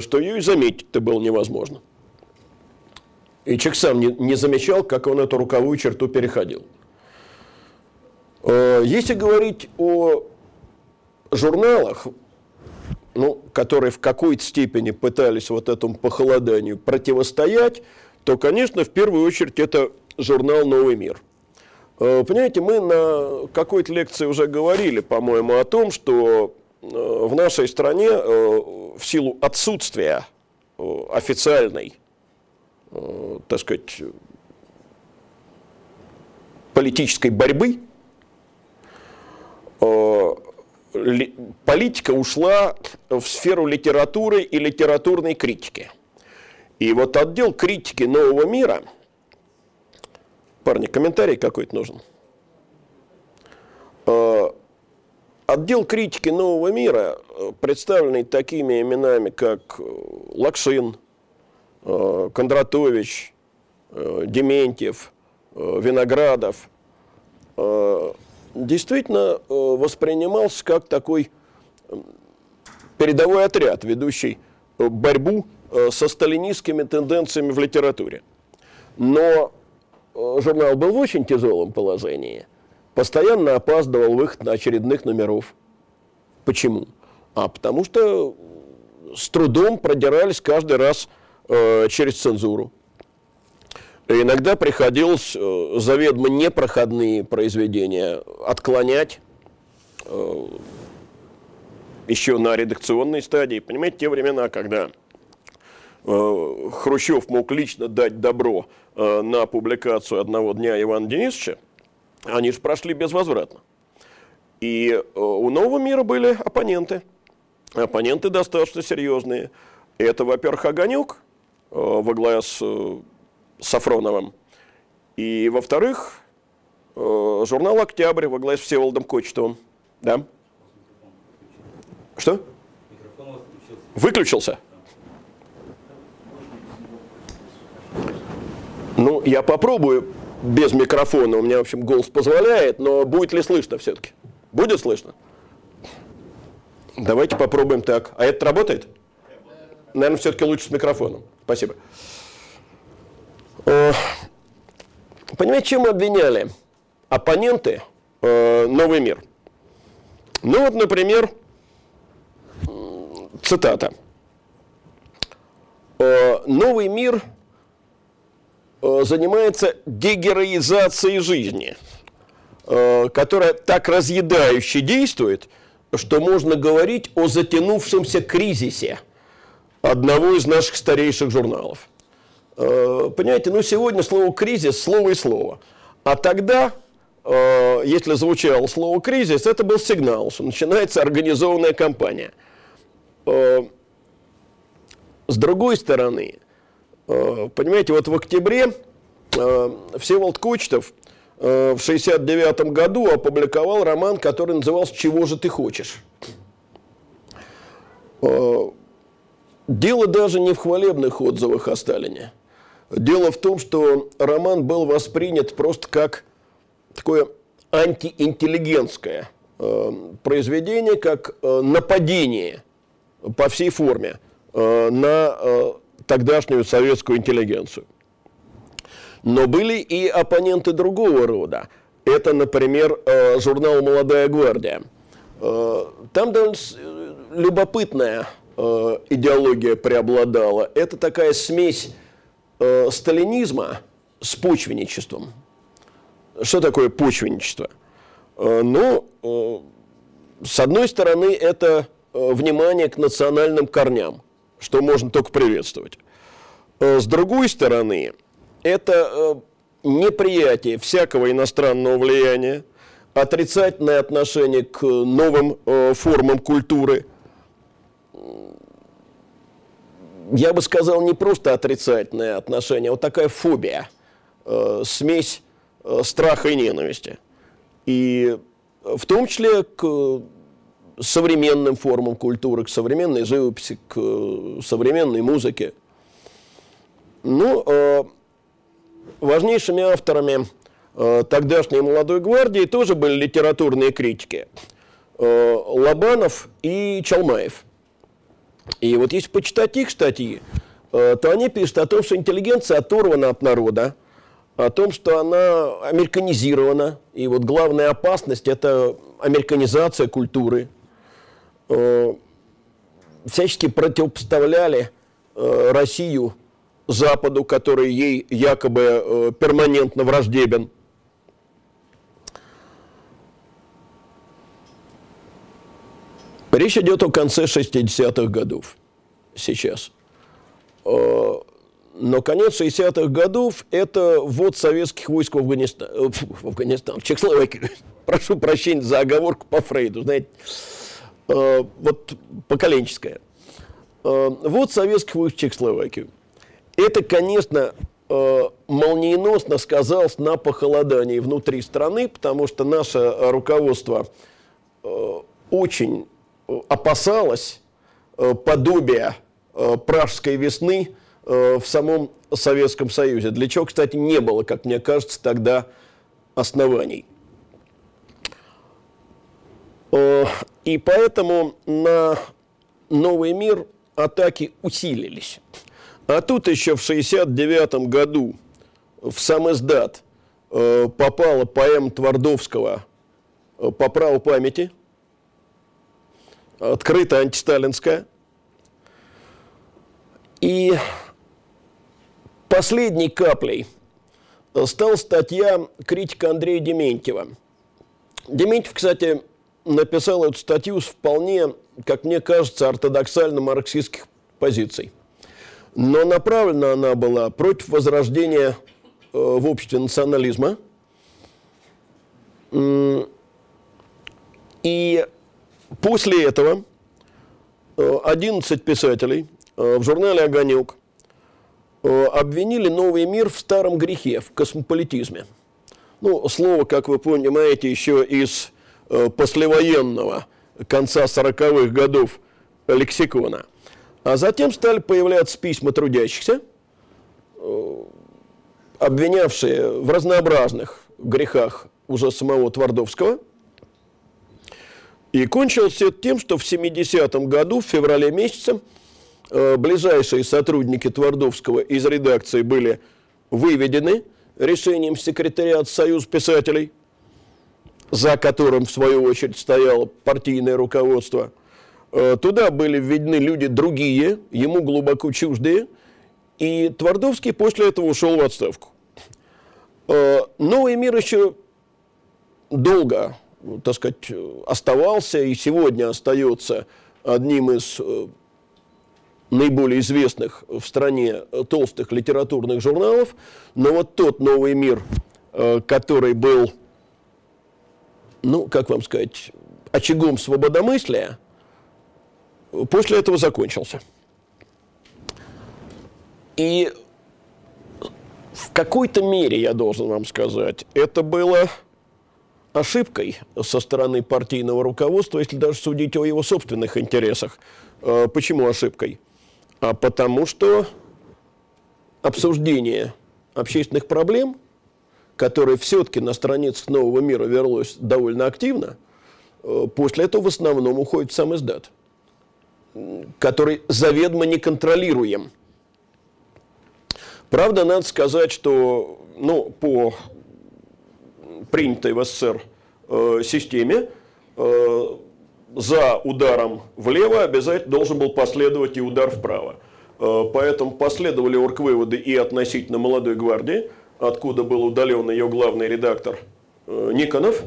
что ее и заметить-то было невозможно. И человек сам не, не замечал, как он эту руковую черту переходил. Если говорить о журналах, ну, которые в какой-то степени пытались вот этому похолоданию противостоять, то, конечно, в первую очередь это журнал «Новый мир». Э, понимаете, мы на какой-то лекции уже говорили, по-моему, о том, что э, в нашей стране э, в силу отсутствия официальной, так сказать, политической борьбы, политика ушла в сферу литературы и литературной критики. И вот отдел критики нового мира, парни, комментарий какой-то нужен. А, отдел критики нового мира, э, представленный такими именами, как э, Лакшин, э, Кондратович, Дементьев, Виноградов, действительно э, воспринимался как такой передовой отряд, ведущий э, борьбу э, со сталинистскими тенденциями в литературе. Но журнал был в очень тяжелом положении, постоянно опаздывал выход на очередных номеров. Почему? А потому что с трудом продирались каждый раз э, через цензуру. Иногда приходилось э, заведомо непроходные произведения отклонять э, еще на редакционной стадии. Понимаете, те времена, когда э, Хрущев мог лично дать добро на публикацию одного дня Ивана Денисовича, они же прошли безвозвратно. И у нового мира были оппоненты. Оппоненты достаточно серьезные. Это, во-первых, Огонек во главе с Сафроновым. И, во-вторых, э, журнал «Октябрь» во главе с Всеволодом Кочетовым. Да? Что? Выключился. Ну, я попробую без микрофона. У меня, в общем, голос позволяет, но будет ли слышно все-таки? Будет слышно? Давайте попробуем так. А это работает? Наверное, все-таки лучше с микрофоном. Спасибо. Э, понимаете, чем обвиняли оппоненты э, «Новый мир»? Ну вот, например, цитата. «Э, «Новый мир занимается дегероизацией жизни, которая так разъедающе действует, что можно говорить о затянувшемся кризисе одного из наших старейших журналов. Э, понимаете, ну сегодня слово кризис, слово и слово. А тогда, э, если звучало слово кризис, это был сигнал, что начинается организованная кампания. Э, с другой стороны, понимаете, вот в октябре Всеволод Кочетов в 1969 году опубликовал роман, который назывался «Чего же ты хочешь?». Дело даже не в хвалебных отзывах о Сталине. Дело в том, что роман был воспринят просто как такое антиинтеллигентское э, произведение, как э, нападение по всей форме э, на тогдашнюю советскую интеллигенцию. Но были и оппоненты другого рода. Это, например, журнал «Молодая гвардия». Там довольно любопытная идеология преобладала. Это такая смесь э, сталинизма с почвенничеством. Что такое почвенничество? Э, ну, э, с одной стороны, это э, внимание к национальным корням, что можно только приветствовать. Э, с другой стороны, это э, неприятие всякого иностранного влияния, отрицательное отношение к новым э, формам культуры – я бы сказал, не просто отрицательное отношение, а вот такая фобия, э, смесь э, страха и ненависти. И в том числе к современным формам культуры, к современной живописи, к э, современной музыке. Ну, э, важнейшими авторами э, тогдашней молодой гвардии тоже были литературные критики. Э, Лобанов и Чалмаев. И вот если почитать их статьи, э, то они пишут о том, что интеллигенция оторвана от народа, о том, что она американизирована, и вот главная опасность – это американизация культуры. Э, всячески противопоставляли э, Россию Западу, который ей якобы перманентно враждебен. Речь идет о конце 60-х годов сейчас. Но конец 60-х годов – это ввод советских войск в Афганистан, э, в Афганистан, в Чехословакию. Прошу прощения за оговорку по Фрейду, знаете, э, вот поколенческая. Э, ввод советских войск в Чехословакию. Это, конечно, молниеносно сказалось на похолодании внутри страны, потому что наше руководство очень опасалось подобия пражской весны – Э, в самом Советском Союзе, для чего, кстати, не было, как мне кажется, тогда оснований. Э, и поэтому на новый мир атаки усилились. А тут еще в 1969 году в сам издат э, попала поэма Твардовского «По праву памяти», открыто антисталинская. И Последней каплей стала статья критика Андрея Дементьева. Дементьев, кстати, написал эту статью с вполне, как мне кажется, ортодоксально-марксистских позиций. Но направлена она была против возрождения э, в обществе национализма. И после этого 11 э, писателей э, в журнале «Огонек» Э, обвинили новый мир в старом грехе, в космополитизме. Ну, слово, как вы понимаете, еще из послевоенного конца 40-х годов лексикона. А затем стали появляться письма трудящихся, обвинявшие в разнообразных грехах уже самого Твардовского. И кончилось все тем, что в 70-м году, в феврале месяце, Э, ближайшие сотрудники Твардовского из редакции были выведены решением секретариат Союз писателей, за которым, в свою очередь, стояло партийное руководство. Э, туда были введены люди другие, ему глубоко чуждые, и Твардовский после этого ушел в отставку. Э, новый мир еще долго, так сказать, оставался и сегодня остается одним из наиболее известных в стране толстых литературных журналов, но вот тот новый мир, э, который был, ну, как вам сказать, очагом свободомыслия, после этого закончился. И в какой-то мере, я должен вам сказать, это было ошибкой со стороны партийного руководства, если даже судить о его собственных интересах. Э, почему ошибкой? а потому что обсуждение общественных проблем, которое все-таки на страницах нового мира велось довольно активно, э, после этого в основном уходит сам издат, который заведомо не контролируем. Правда, надо сказать, что ну, по принятой в СССР э, системе э, за ударом влево обязательно должен был последовать и удар вправо. Э, поэтому последовали орг-выводы и относительно молодой гвардии, откуда был удален ее главный редактор Никонов.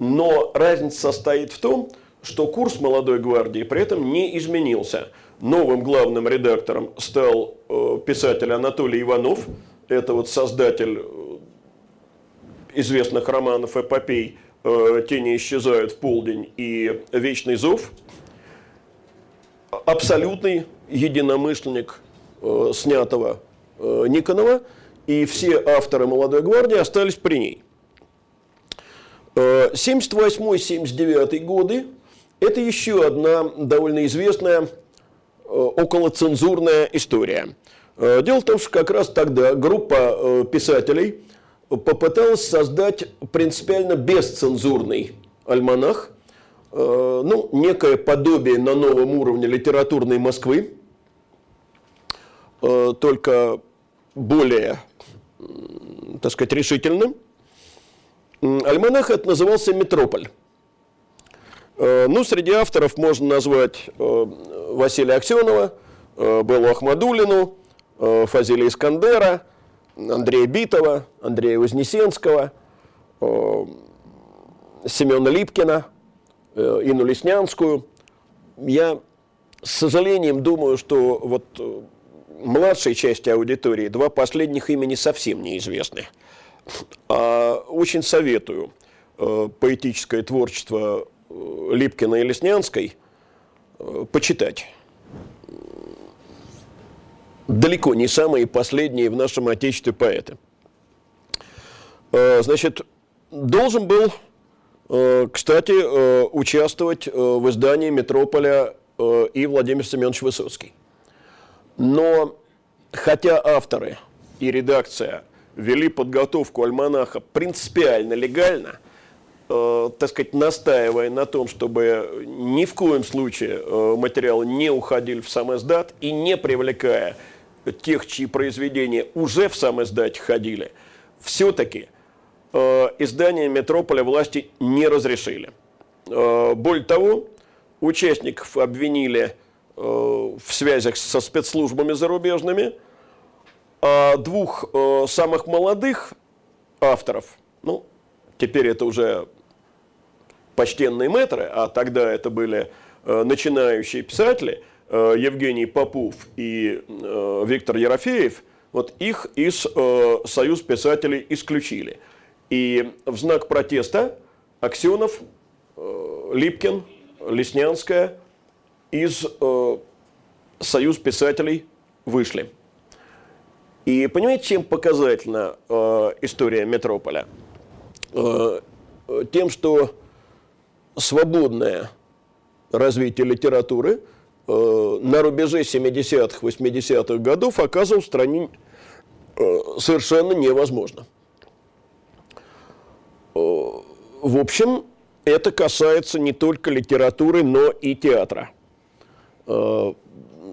Но разница состоит в том, что курс молодой гвардии при этом не изменился. Новым главным редактором стал писатель Анатолий Иванов. Это вот создатель известных романов эпопей Э, «Тени исчезают в полдень» и «Вечный зов», абсолютный единомышленник э, снятого э, Никонова, и все авторы «Молодой гвардии» остались при ней. 78-79 годы – Это еще одна довольно известная околоцензурная история. Дело в том, что как раз тогда группа писателей попыталась создать принципиально бесцензурный альманах, ну, некое подобие на новом уровне литературной Москвы, только более, так сказать, решительным. Альманах это назывался «Метрополь». Э, ну, среди авторов можно назвать э, Василия Аксенова, э, Беллу Ахмадулину, Фазилия Искандера, Андрея Битова, Андрея Вознесенского, Семена Липкина, Инну Леснянскую. Я с сожалением думаю, что вот младшей части аудитории два последних имени совсем неизвестны. А очень советую э, поэтическое творчество э, Липкина и Леснянской э, почитать. Далеко не самые последние в нашем Отечестве поэты. Значит, должен был, кстати, участвовать в издании «Метрополя» и Владимир Семенович Высоцкий. Но хотя авторы и редакция вели подготовку альманаха принципиально легально, э, так сказать, настаивая на том, чтобы ни в коем случае э, материалы не уходили в сам издат и не привлекая тех, чьи произведения уже в сам издате ходили, все-таки э, издание «Метрополя» власти не разрешили. Э, более того, участников обвинили Э, в связях со спецслужбами зарубежными, а двух э, самых молодых авторов, ну, теперь это уже почтенные мэтры, а тогда это были э, начинающие писатели, Евгений Попов и Виктор Ерофеев, вот их из Союз писателей исключили. И в знак протеста Аксенов, Липкин, Леснянская – из э, Союз писателей вышли. И понимаете, чем показательна э, история Метрополя? Э, тем, что свободное развитие литературы э, на рубеже 70-х, 80-х годов оказывалось в стране э, совершенно невозможно. Э, в общем, это касается не только литературы, но и театра. Э,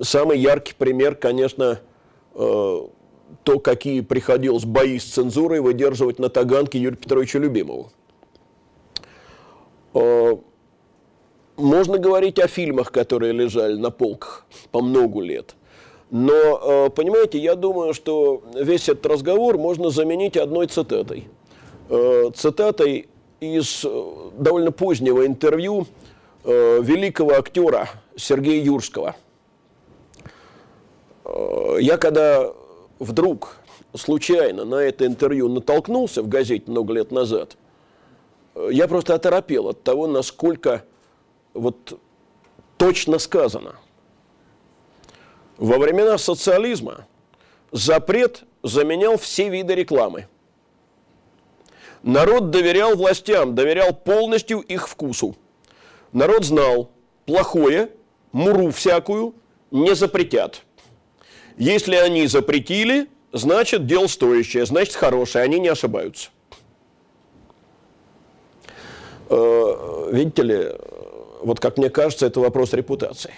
самый яркий пример, конечно, э, то, какие приходилось бои с цензурой выдерживать на Таганке Юрию Петровичу Любимову. Э, можно говорить о фильмах, которые лежали на полках по многу лет. Но, понимаете, я думаю, что весь этот разговор можно заменить одной цитатой. Цитатой из довольно позднего интервью великого актера Сергея Юрского. Э, я когда вдруг случайно на это интервью натолкнулся в газете много лет назад, э, я просто оторопел от того, насколько вот точно сказано. Во времена социализма запрет заменял все виды рекламы. Народ доверял властям, доверял полностью их вкусу. Народ знал, плохое муру всякую не запретят. Если они запретили, значит дело стоящее, значит хорошее, они не ошибаются. Э, видите ли, вот как мне кажется, это вопрос репутации.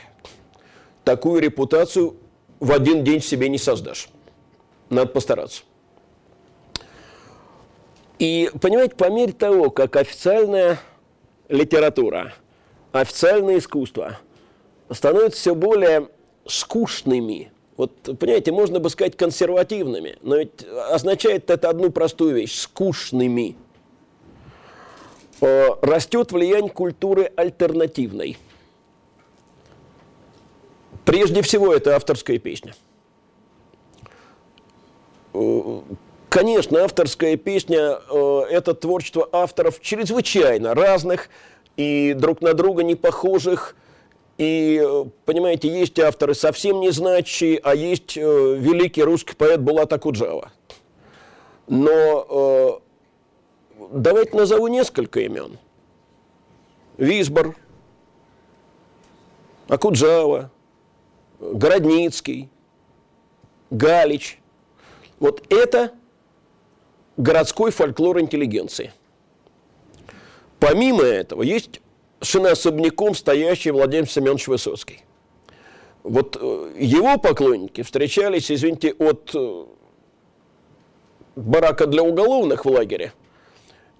Такую репутацию в один день себе не создашь. Надо постараться. И, понимаете, по мере того, как официальная литература, официальное искусство – становятся все более скучными. Вот, понимаете, можно бы сказать консервативными, но ведь означает это одну простую вещь – скучными. Э, растет влияние культуры альтернативной. Прежде всего, это авторская песня. Э, конечно, авторская песня э, – это творчество авторов чрезвычайно разных и друг на друга не похожих – и, понимаете, есть авторы совсем не значащие, а есть великий русский поэт Булат Акуджава. Но давайте назову несколько имен. Висбор, Акуджава, Городницкий, Галич. Вот это городской фольклор интеллигенции. Помимо этого, есть совершенно особняком стоящий Владимир Семенович Высоцкий. Вот э, его поклонники встречались, извините, от э, барака для уголовных в лагере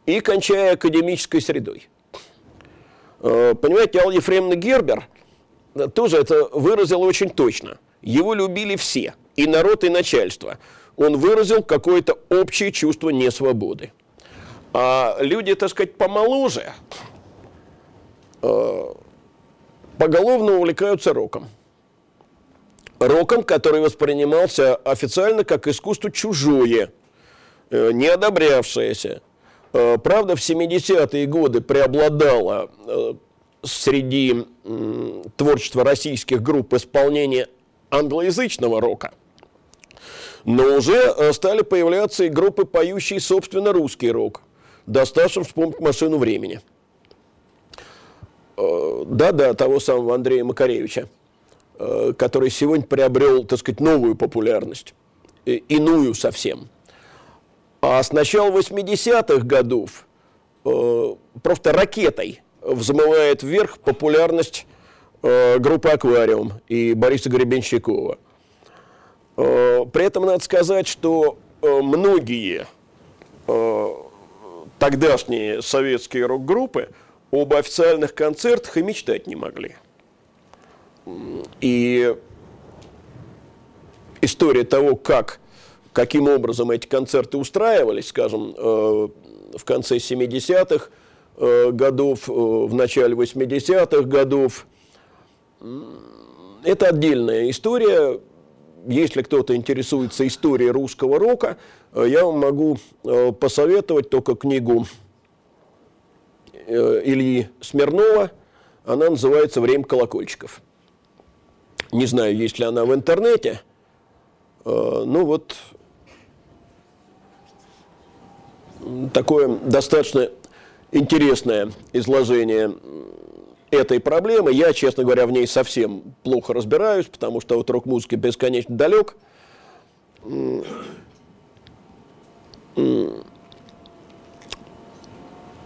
и кончая академической средой. Э, понимаете, Алла Ефремовна Гербер тоже это выразил очень точно. Его любили все, и народ, и начальство. Он выразил какое-то общее чувство несвободы. А люди, так сказать, помоложе, поголовно увлекаются роком роком, который воспринимался официально как искусство чужое, э, не одобрявшееся. Э, правда, в 70-е годы преобладало э, среди творчества российских групп исполнение англоязычного рока. Но уже стали появляться и группы, поющие, собственно, русский рок. Достаточно вспомнить «Машину времени». Да-да, того самого Андрея Макаревича. Э, который сегодня приобрел, так сказать, новую популярность, иную совсем. А с начала 80-х годов э, просто ракетой взмывает вверх популярность э, группы «Аквариум» и Бориса Гребенщикова. При этом надо сказать, что многие тогдашние советские рок-группы об официальных концертах и мечтать не могли. И история того, как, каким образом эти концерты устраивались, скажем, э, в конце 70-х э, годов, э, в начале 80-х годов, это отдельная история. Если кто-то интересуется историей русского рока, я вам могу посоветовать только книгу Ильи Смирнова. Она называется «Время колокольчиков». Не знаю, есть ли она в интернете. Ну вот такое достаточно интересное изложение этой проблемы. Я, честно говоря, в ней совсем плохо разбираюсь, потому что от рок-музыки бесконечно далек.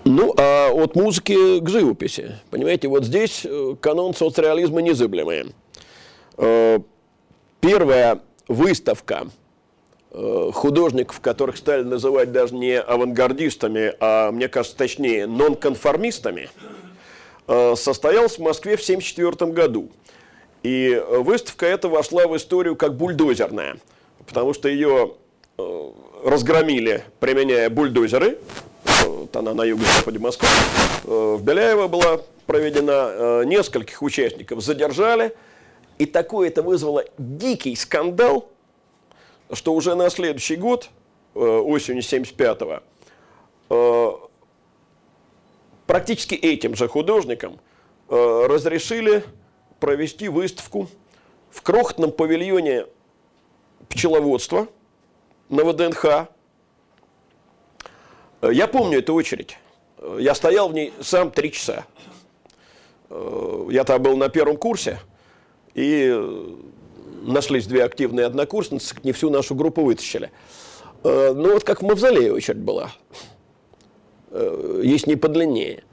Ну, а от музыки к живописи. Понимаете, вот здесь э, канон соцреализма незыблемый. Э, первая выставка художников, которых стали называть даже не авангардистами, а, мне кажется, точнее, нонконформистами, э, состоялась в Москве в 1974 году. И выставка эта вошла в историю как бульдозерная, потому что ее разгромили, применяя бульдозеры. Вот она на юго-западе Москвы. В Беляево была проведена, нескольких участников задержали – и такое это вызвало дикий скандал, что уже на следующий год, э, осенью 75-го, э, практически этим же художникам э, разрешили провести выставку в крохотном павильоне пчеловодства на ВДНХ. Я помню эту очередь. Я стоял в ней сам три часа. Я там был на первом курсе – и нашлись две активные однокурсницы, не всю нашу группу вытащили. Э, ну вот как в Мавзолее очередь была. Э, есть не подлиннее.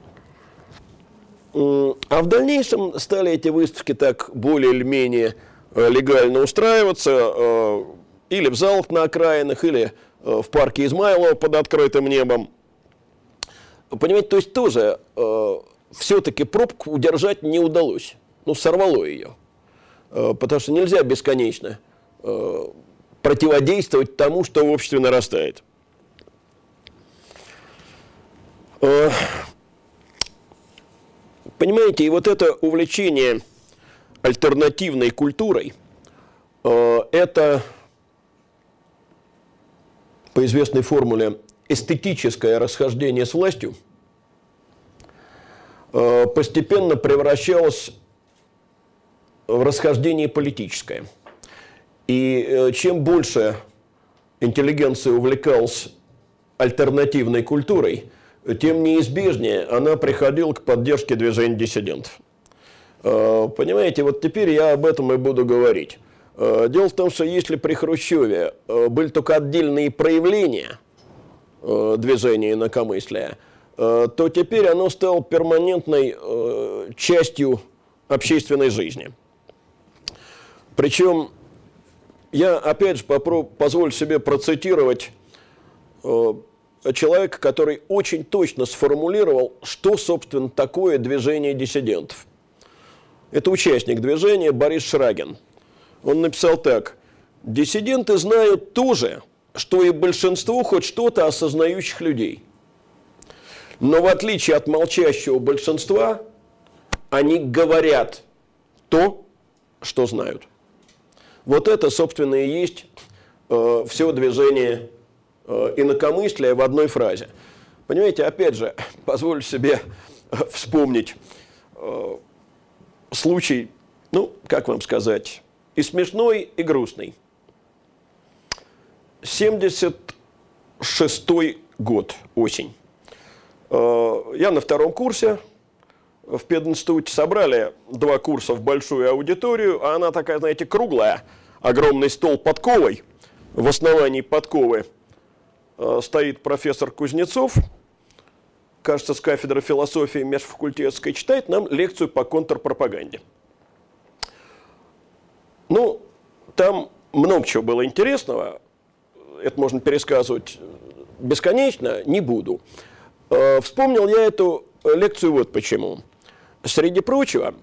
А в дальнейшем стали эти выставки так более или менее легально устраиваться или в залах на окраинах, или в парке Измайлова под открытым небом. Понимаете, то есть тоже все-таки пробку удержать не удалось. Ну, сорвало ее. Э, потому что нельзя бесконечно э, противодействовать тому, что в обществе нарастает. Э, понимаете, и вот это увлечение альтернативной культурой, это по известной формуле эстетическое расхождение с властью, постепенно превращалось в расхождении политическое. И э, чем больше интеллигенция увлекалась альтернативной культурой, тем неизбежнее она приходила к поддержке движения диссидентов. Э, понимаете, вот теперь я об этом и буду говорить. Э, дело в том, что если при Хрущеве были только отдельные проявления движения инакомыслия, то теперь оно стало перманентной частью общественной жизни. Причем я, опять же, попробую, позволю себе процитировать человека, который очень точно сформулировал, что, собственно, такое движение диссидентов – это участник движения Борис Шрагин. Он написал так. «Диссиденты знают то же, что и большинство хоть что-то осознающих людей. Но в отличие от молчащего большинства, они говорят то, что знают. Вот это, собственно, и есть э, все движение э, инакомыслия в одной фразе. Понимаете, опять же, позволю себе вспомнить э, случай, ну, как вам сказать, и смешной, и грустный. 76 год, осень. Э, я на втором курсе в пединституте собрали два курса в большую аудиторию, а она такая, знаете, круглая, огромный стол подковой. В основании подковы э, стоит профессор Кузнецов – кажется, с кафедры философии межфакультетской, читает нам лекцию по контрпропаганде. Ну, там много чего было интересного, это можно пересказывать бесконечно, не буду. Э, вспомнил я эту лекцию вот почему. Среди прочего,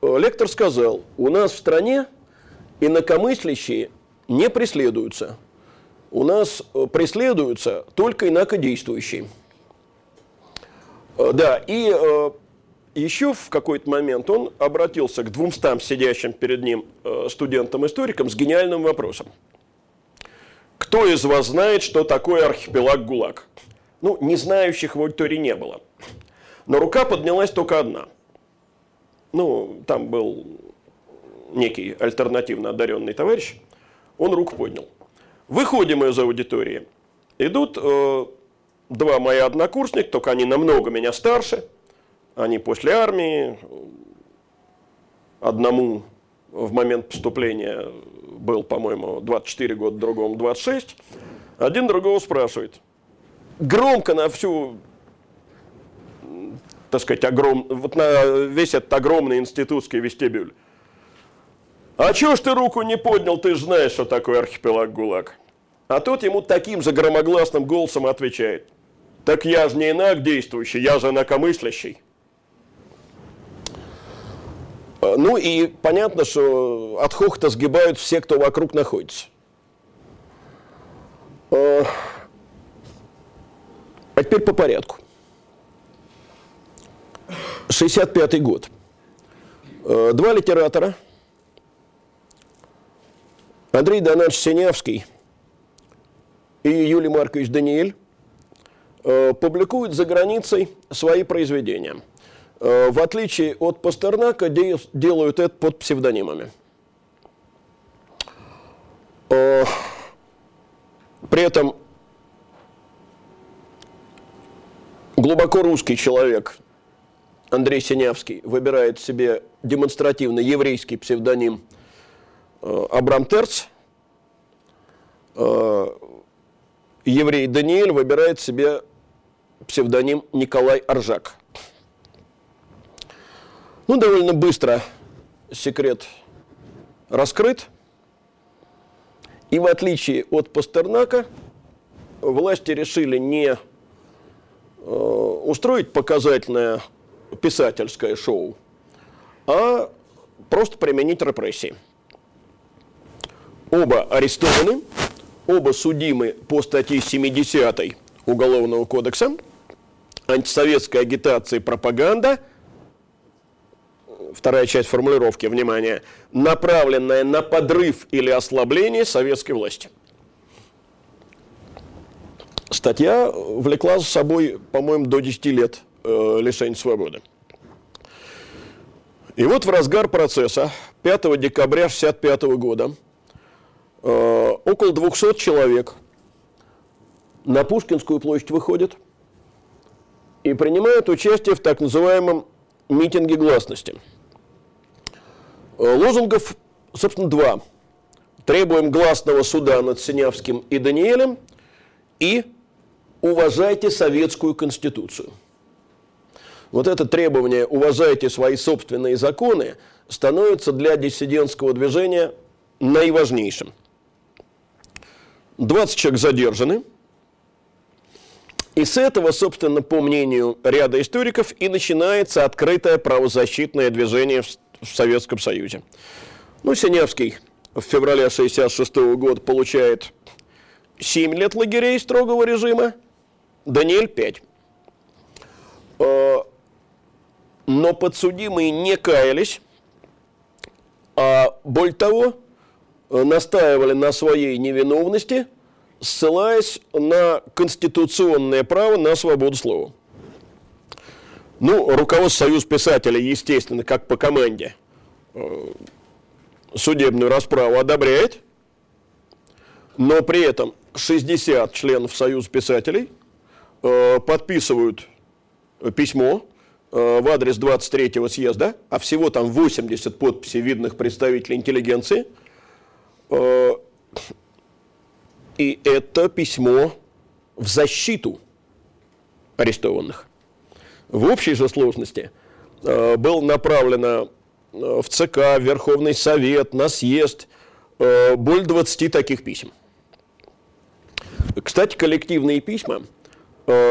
э, лектор сказал, у нас в стране инакомыслящие не преследуются. У нас э, преследуются только инакодействующие. Э, да, и еще в какой-то момент он обратился к двумстам сидящим перед ним студентам-историкам с гениальным вопросом. Кто из вас знает, что такое архипелаг ГУЛАГ? Ну, не знающих в аудитории не было. Но рука поднялась только одна. Ну, там был некий альтернативно одаренный товарищ. Он руку поднял. Выходим из аудитории. Идут э, два мои однокурсника, только они намного меня старше. Они после армии. Одному в момент поступления был, по-моему, 24 года, другому 26. Один другого спрашивает. Громко на всю, так сказать, огром, вот на весь этот огромный институтский вестибюль. А чего ж ты руку не поднял, ты же знаешь, что такое архипелаг ГУЛАГ. А тот ему таким же громогласным голосом отвечает – так я же не инак действующий, я же инакомыслящий. А, ну и понятно, что от хохота сгибают все, кто вокруг находится. А, а теперь по порядку. 65-й год. А, два литератора. Андрей Донатович Синявский и Юлий Маркович Даниэль Э, публикуют за границей свои произведения. Э, в отличие от Пастернака, делают это под псевдонимами. Э, при этом глубоко русский человек Андрей Синявский выбирает себе демонстративно еврейский псевдоним Абрам Терц. Еврей Даниэль выбирает себе псевдоним Николай Аржак. Ну, довольно быстро секрет раскрыт. И в отличие от Пастернака, власти решили не э, устроить показательное писательское шоу, а просто применить репрессии. Оба арестованы, оба судимы по статье 70 Уголовного кодекса – антисоветская агитация и пропаганда, вторая часть формулировки, внимание, направленная на подрыв или ослабление советской власти. Статья влекла за собой, по-моему, до 10 лет э, лишения свободы. И вот в разгар процесса 5 декабря 1965 года э, около 200 человек на Пушкинскую площадь выходят – и принимают участие в так называемом митинге гласности. Э, лозунгов, собственно, два. Требуем гласного суда над Синявским и Даниэлем и уважайте советскую конституцию. Вот это требование «уважайте свои собственные законы» становится для диссидентского движения наиважнейшим. 20 человек задержаны. И с этого, собственно, по мнению ряда историков, и начинается открытое правозащитное движение в, Советском Союзе. Ну, Синявский в феврале 1966 года получает 7 лет лагерей строгого режима, Даниэль 5. Но подсудимые не каялись, а более того, настаивали на своей невиновности, ссылаясь на конституционное право на свободу слова. Ну, руководство Союз писателей, естественно, как по команде, э, судебную расправу одобряет, но при этом 60 членов Союза писателей э, подписывают письмо э, в адрес 23-го съезда, а всего там 80 подписей видных представителей интеллигенции. Э, и это письмо в защиту арестованных. В общей же сложности э, было направлено в ЦК, в Верховный Совет, на съезд более 20 таких писем. Кстати, коллективные письма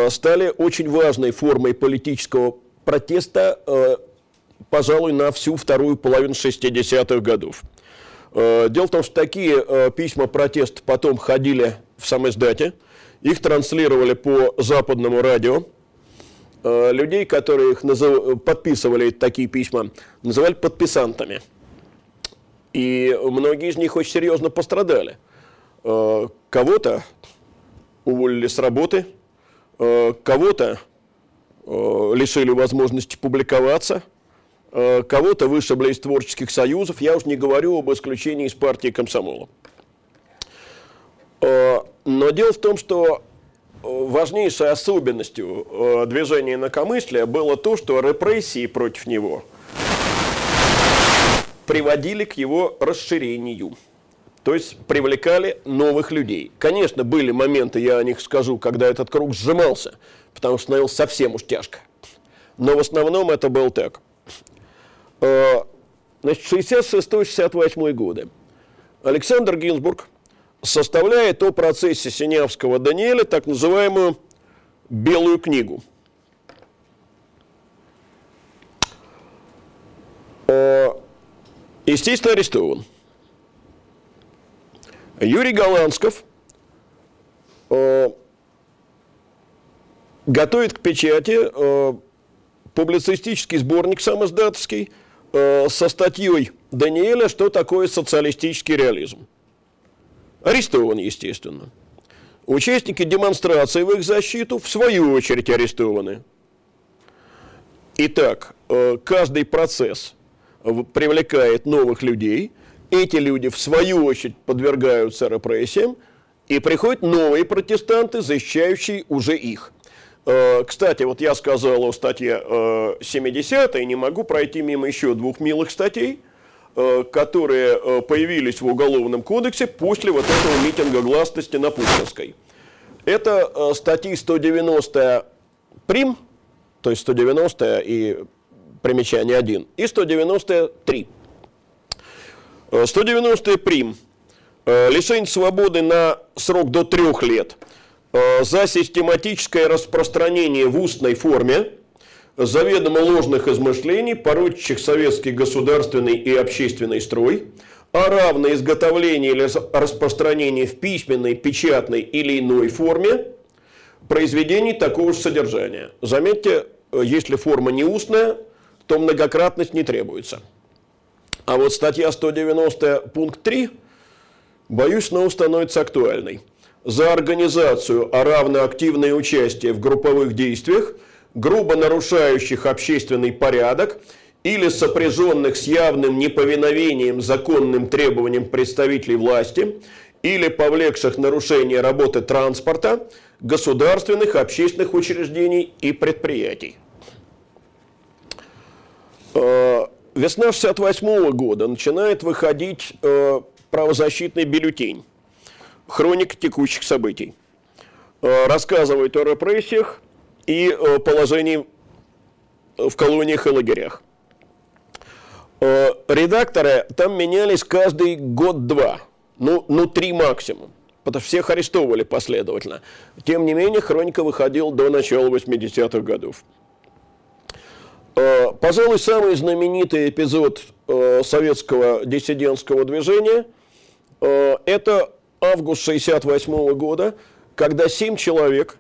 стали очень важной формой политического протеста, э, пожалуй, на всю вторую половину 60-х годов. Э, дело в том, что такие э, письма протеста потом ходили в сам издате, их транслировали по западному радио. Людей, которые их назыв... подписывали такие письма, называли подписантами. И многие из них очень серьезно пострадали. Кого-то уволили с работы, кого-то лишили возможности публиковаться, э, кого-то вышибли из творческих союзов, я уж не говорю об исключении из партии комсомола. Э, но дело в том, что важнейшей особенностью движения инакомыслия было то, что репрессии против него приводили к его расширению. То есть привлекали новых людей. Конечно, были моменты, я о них скажу, когда этот круг сжимался – потому что становилось совсем уж тяжко. Но в основном это был так. Э, значит, 66-68 годы. Александр Гинзбург составляет о процессе Синявского Даниэля так называемую «белую книгу». Э, естественно, арестован. Юрий Голландсков э, готовит к печати э, публицистический сборник самоздатовский э, со статьей Даниэля «Что такое социалистический реализм?». Арестован, естественно. Участники демонстрации в их защиту, в свою очередь, арестованы. Итак, э, каждый процесс привлекает новых людей, эти люди, в свою очередь, подвергаются репрессиям, и приходят новые протестанты, защищающие уже их – Э, кстати, вот я сказал о статье 70 э, и не могу пройти мимо еще двух милых статей, э, которые появились в Уголовном кодексе после вот этого митинга гласности на Пушкинской. Это статьи 190 прим, то есть 190 и примечание 1, и 193. 190 прим. Лишение свободы на срок до трех лет – Э, за систематическое распространение в устной форме заведомо ложных измышлений, порочащих советский государственный и общественный строй, а равно изготовление или распространение в письменной, печатной или иной форме произведений такого же содержания. Заметьте, э, если форма не устная, то многократность не требуется. А вот статья 190 пункт 3, боюсь, снова становится актуальной за организацию, а равно активное участие в групповых действиях, грубо нарушающих общественный порядок или сопряженных с явным неповиновением законным требованиям представителей власти или повлекших нарушение работы транспорта, государственных, общественных учреждений и предприятий. Весна 68 года начинает выходить э, правозащитный бюллетень «Хроника текущих событий». Э, рассказывает о репрессиях и э, положении в колониях и лагерях. Э, редакторы там менялись каждый год-два, ну, ну три максимум, потому что всех арестовывали последовательно. Тем не менее, хроника выходила до начала 80-х годов. Э, пожалуй, самый знаменитый эпизод э, советского диссидентского движения э, – это август 68 года, когда семь человек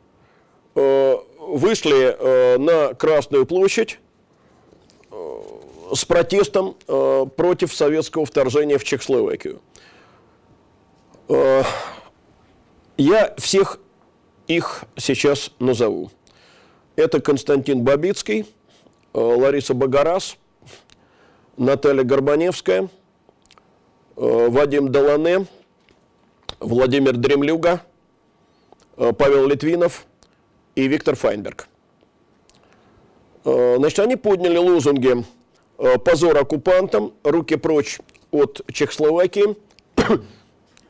вышли на Красную площадь с протестом против советского вторжения в Чехословакию. Я всех их сейчас назову. Это Константин Бабицкий – Лариса Багарас, Наталья Горбаневская, э, Вадим Долане, Владимир Дремлюга, э, Павел Литвинов и Виктор Файнберг. Значит, они подняли лозунги «Позор оккупантам», «Руки прочь от Чехословакии»,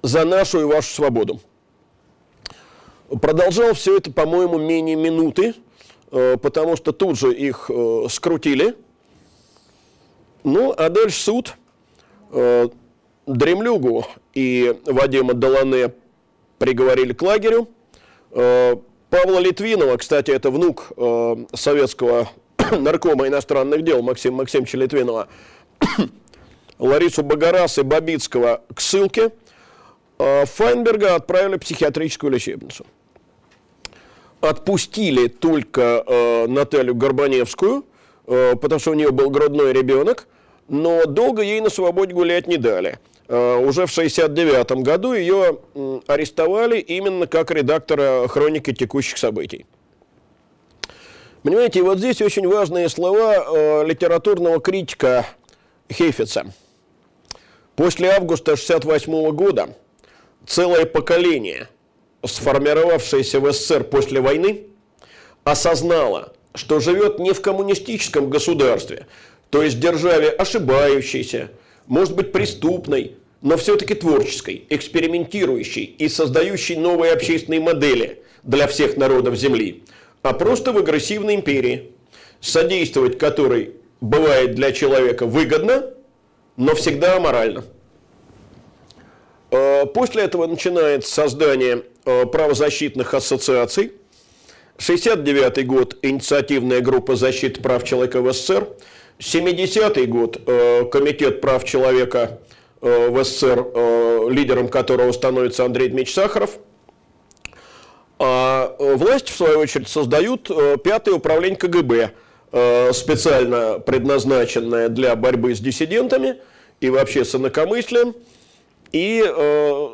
«За нашу и вашу свободу». Продолжал все это, по-моему, менее минуты – Э, потому что тут же их э, скрутили. Ну, а дальше суд э, Дремлюгу и Вадима Долане приговорили к лагерю. Павла Литвинова, кстати, это внук советского наркома иностранных дел Максима Максимовича Литвинова, Ларису Багарас и Бабицкого к ссылке, Файнберга отправили в психиатрическую лечебницу отпустили только э, Наталью Горбаневскую, э, потому что у нее был грудной ребенок, но долго ей на свободе гулять не дали. Э, уже в 1969 году ее э, арестовали именно как редактора хроники текущих событий. Понимаете, вот здесь очень важные слова э, литературного критика Хейфица. После августа 1968 года целое поколение – сформировавшаяся в СССР после войны, осознала, что живет не в коммунистическом государстве, то есть державе ошибающейся, может быть преступной, но все-таки творческой, экспериментирующей и создающей новые общественные модели для всех народов Земли, а просто в агрессивной империи, содействовать которой бывает для человека выгодно, но всегда аморально. Э, после этого начинается создание правозащитных ассоциаций. 69 год – инициативная группа защиты прав человека в СССР. 70 год э, – Комитет прав человека в СССР, лидером которого становится Андрей Дмитриевич Сахаров. А власти, в свою очередь, создают пятое управление КГБ, специально предназначенное для борьбы с диссидентами и вообще с инакомыслием – и э,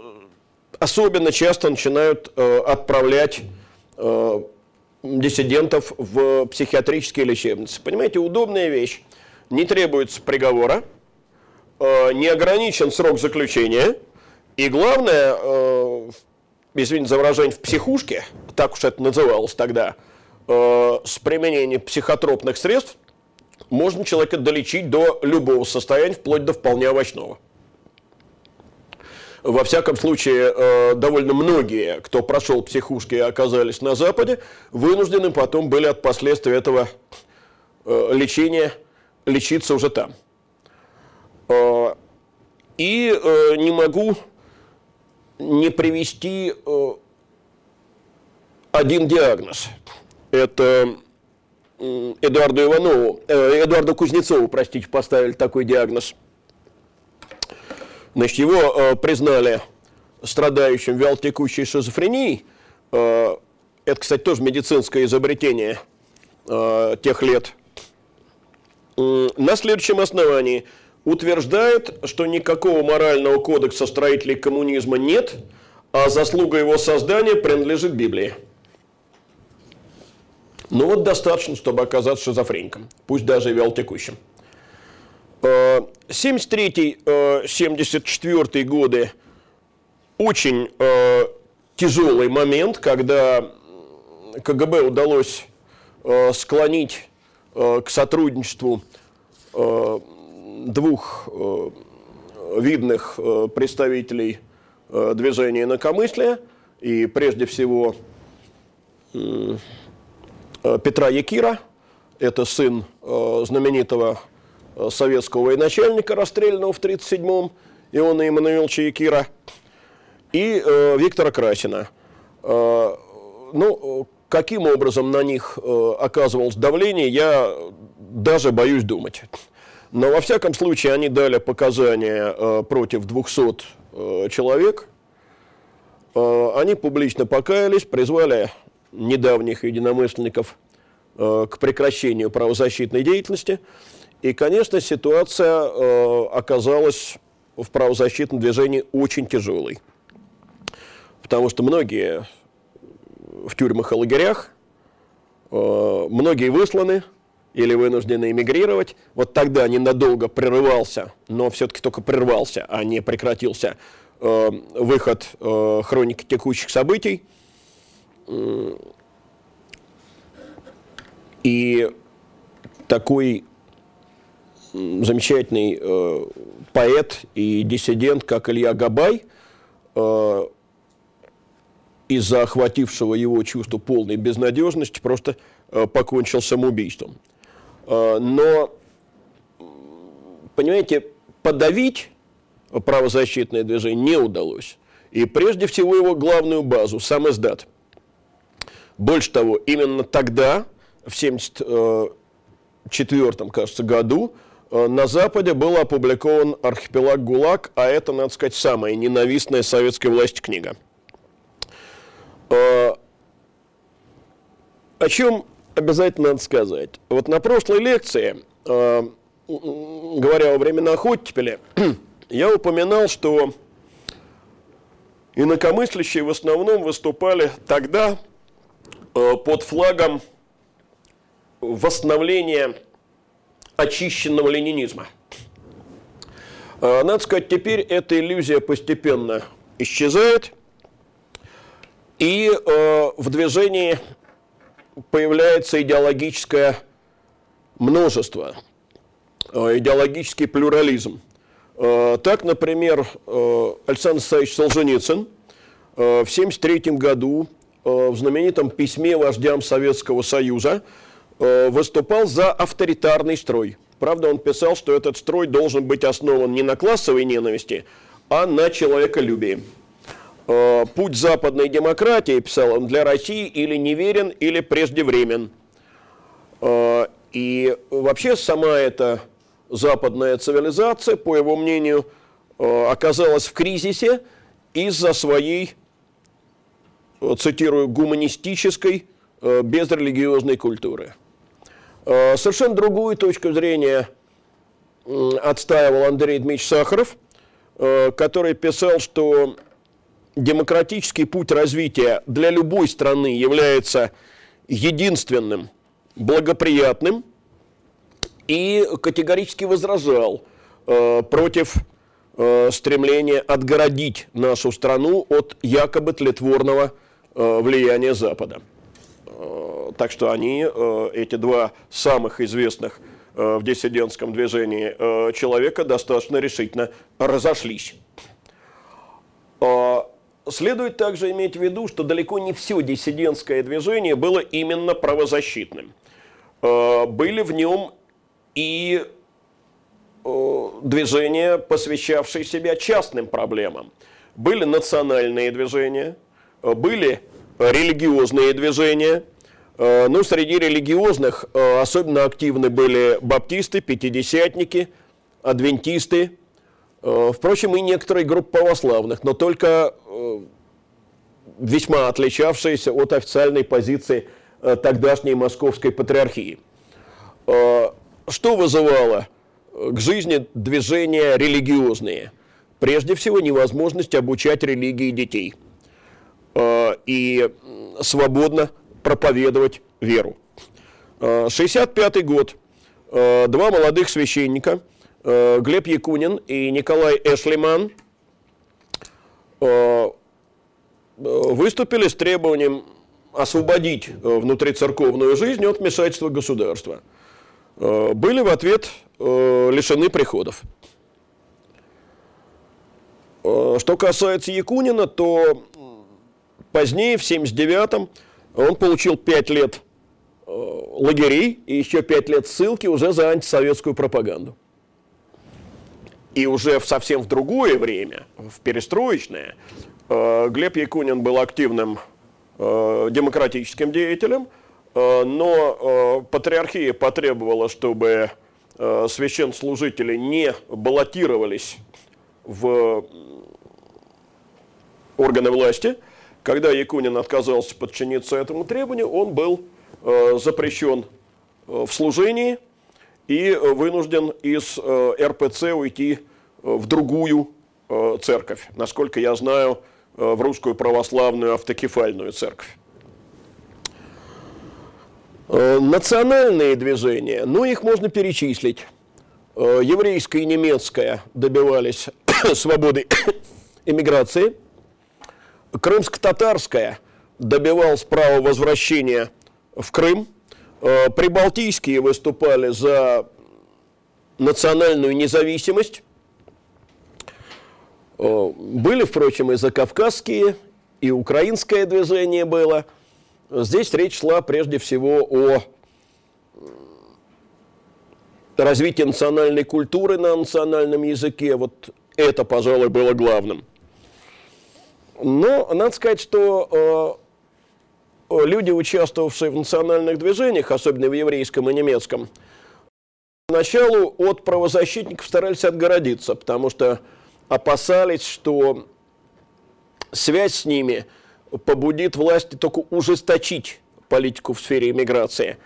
особенно часто начинают э, отправлять э, диссидентов в психиатрические лечебницы. Понимаете, удобная вещь. Не требуется приговора, э, не ограничен срок заключения, и главное, э, извините за выражение, в психушке, так уж это называлось тогда, э, с применением психотропных средств можно человека долечить до любого состояния, вплоть до вполне овощного. Во всяком случае, э, довольно многие, кто прошел психушки и оказались на Западе, вынуждены потом были от последствий этого э, лечения лечиться уже там. Э, и не могу не привести один диагноз. Это Эдуарду Иванову, Эдуарду Кузнецову, простите, поставили такой диагноз – Значит, его э, признали страдающим вялотекущей шизофренией. Э, это, кстати, тоже медицинское изобретение э, тех лет. На следующем основании утверждает, что никакого морального кодекса строителей коммунизма нет, а заслуга его создания принадлежит Библии. Ну вот достаточно, чтобы оказаться шизофреником, пусть даже и вялотекущим. 73-74 э, годы очень э, тяжелый момент, когда КГБ удалось э, склонить к сотрудничеству двух видных представителей движения инакомыслия, и прежде всего Петра Якира, это сын знаменитого советского военачальника, расстрелянного в 1937-м, Иона Иммануиловича Якира, и Виктора Красина. Ну, каким образом на них э, оказывалось давление, я даже боюсь думать. Но во всяком случае они дали показания э, против 200 э, человек. Э, они публично покаялись, призвали недавних единомышленников э, к прекращению правозащитной деятельности. И, конечно, ситуация э, оказалась в правозащитном движении очень тяжелой. Потому что многие в тюрьмах и лагерях, э, многие высланы или вынуждены эмигрировать. Вот тогда ненадолго прерывался, но все-таки только прервался, а не прекратился э, выход э, хроники текущих событий. И такой замечательный э, поэт и диссидент, как Илья Габай, э, из-за охватившего его чувства полной безнадежности просто э, покончил самоубийством. Э, но, понимаете, подавить правозащитное движение не удалось. И прежде всего его главную базу, сам издат. Больше того, именно тогда, в 1974, кажется, году, э, на Западе был опубликован «Архипелаг ГУЛАГ», а это, надо сказать, самая ненавистная советской власти книга – Э, о чем обязательно надо сказать. Вот на прошлой лекции, э, говоря о временах оттепели, я упоминал, что инакомыслящие в основном выступали тогда э, под флагом восстановления очищенного ленинизма. Надо сказать, теперь эта иллюзия постепенно исчезает – и э, в движении появляется идеологическое множество, э, идеологический плюрализм. Э, так, например, э, Александр Саевич Солженицын э, в 1973 году э, в знаменитом письме вождям Советского Союза э, выступал за авторитарный строй. Правда, он писал, что этот строй должен быть основан не на классовой ненависти, а на человеколюбии. Э, путь западной демократии, писал он, для России или неверен, или преждевремен. Э, и вообще сама эта западная цивилизация, по его мнению, э, оказалась в кризисе из-за своей, цитирую, гуманистической, безрелигиозной культуры. Совершенно другую точку зрения отстаивал Андрей Дмитриевич Сахаров, который писал, что демократический путь развития для любой страны является единственным, благоприятным, и категорически возражал э, против э, стремления отгородить нашу страну от якобы тлетворного э, влияния Запада. Э, так что они, э, эти два самых известных э, в диссидентском движении человека, достаточно решительно разошлись. Следует также иметь в виду, что далеко не все диссидентское движение было именно правозащитным. Были в нем и движения, посвящавшие себя частным проблемам. Были национальные движения, были религиозные движения. Ну, среди религиозных особенно активны были баптисты, пятидесятники, адвентисты, Э, впрочем, и некоторые группы православных, но только э, весьма отличавшиеся от официальной позиции э, тогдашней московской патриархии. Что вызывало к жизни движения религиозные? Прежде всего, невозможность обучать религии детей и свободно проповедовать веру. 65 год. Два молодых священника – Э, Глеб Якунин и Николай Эшлиман э, выступили с требованием освободить э, внутрицерковную жизнь от вмешательства государства. Были в ответ э, лишены приходов. Э, что касается Якунина, то позднее, в 79-м, он получил 5 лет э, лагерей и еще 5 лет ссылки уже за антисоветскую пропаганду. И уже в совсем в другое время, в перестроечное, э, Глеб Якунин был активным демократическим деятелем, но патриархия потребовала, чтобы священнослужители не баллотировались в органы власти. Когда Якунин отказался подчиниться этому требованию, он был э, запрещен э, в служении и вынужден из э, РПЦ уйти в другую церковь, насколько я знаю, в русскую православную автокефальную церковь. Национальные движения, ну их можно перечислить. Еврейское и немецкое добивались свободы эмиграции – Крымско-татарская добивалась права возвращения в Крым. Э, прибалтийские выступали за национальную независимость. Э, были, впрочем, и закавказские, и украинское движение было. Здесь речь шла прежде всего о развитии национальной культуры на национальном языке. Вот это, пожалуй, было главным – но надо сказать, что э, люди, участвовавшие в национальных движениях, особенно в еврейском и немецком, поначалу от правозащитников старались отгородиться, потому что опасались, что связь с ними побудит власти только ужесточить политику в сфере иммиграции.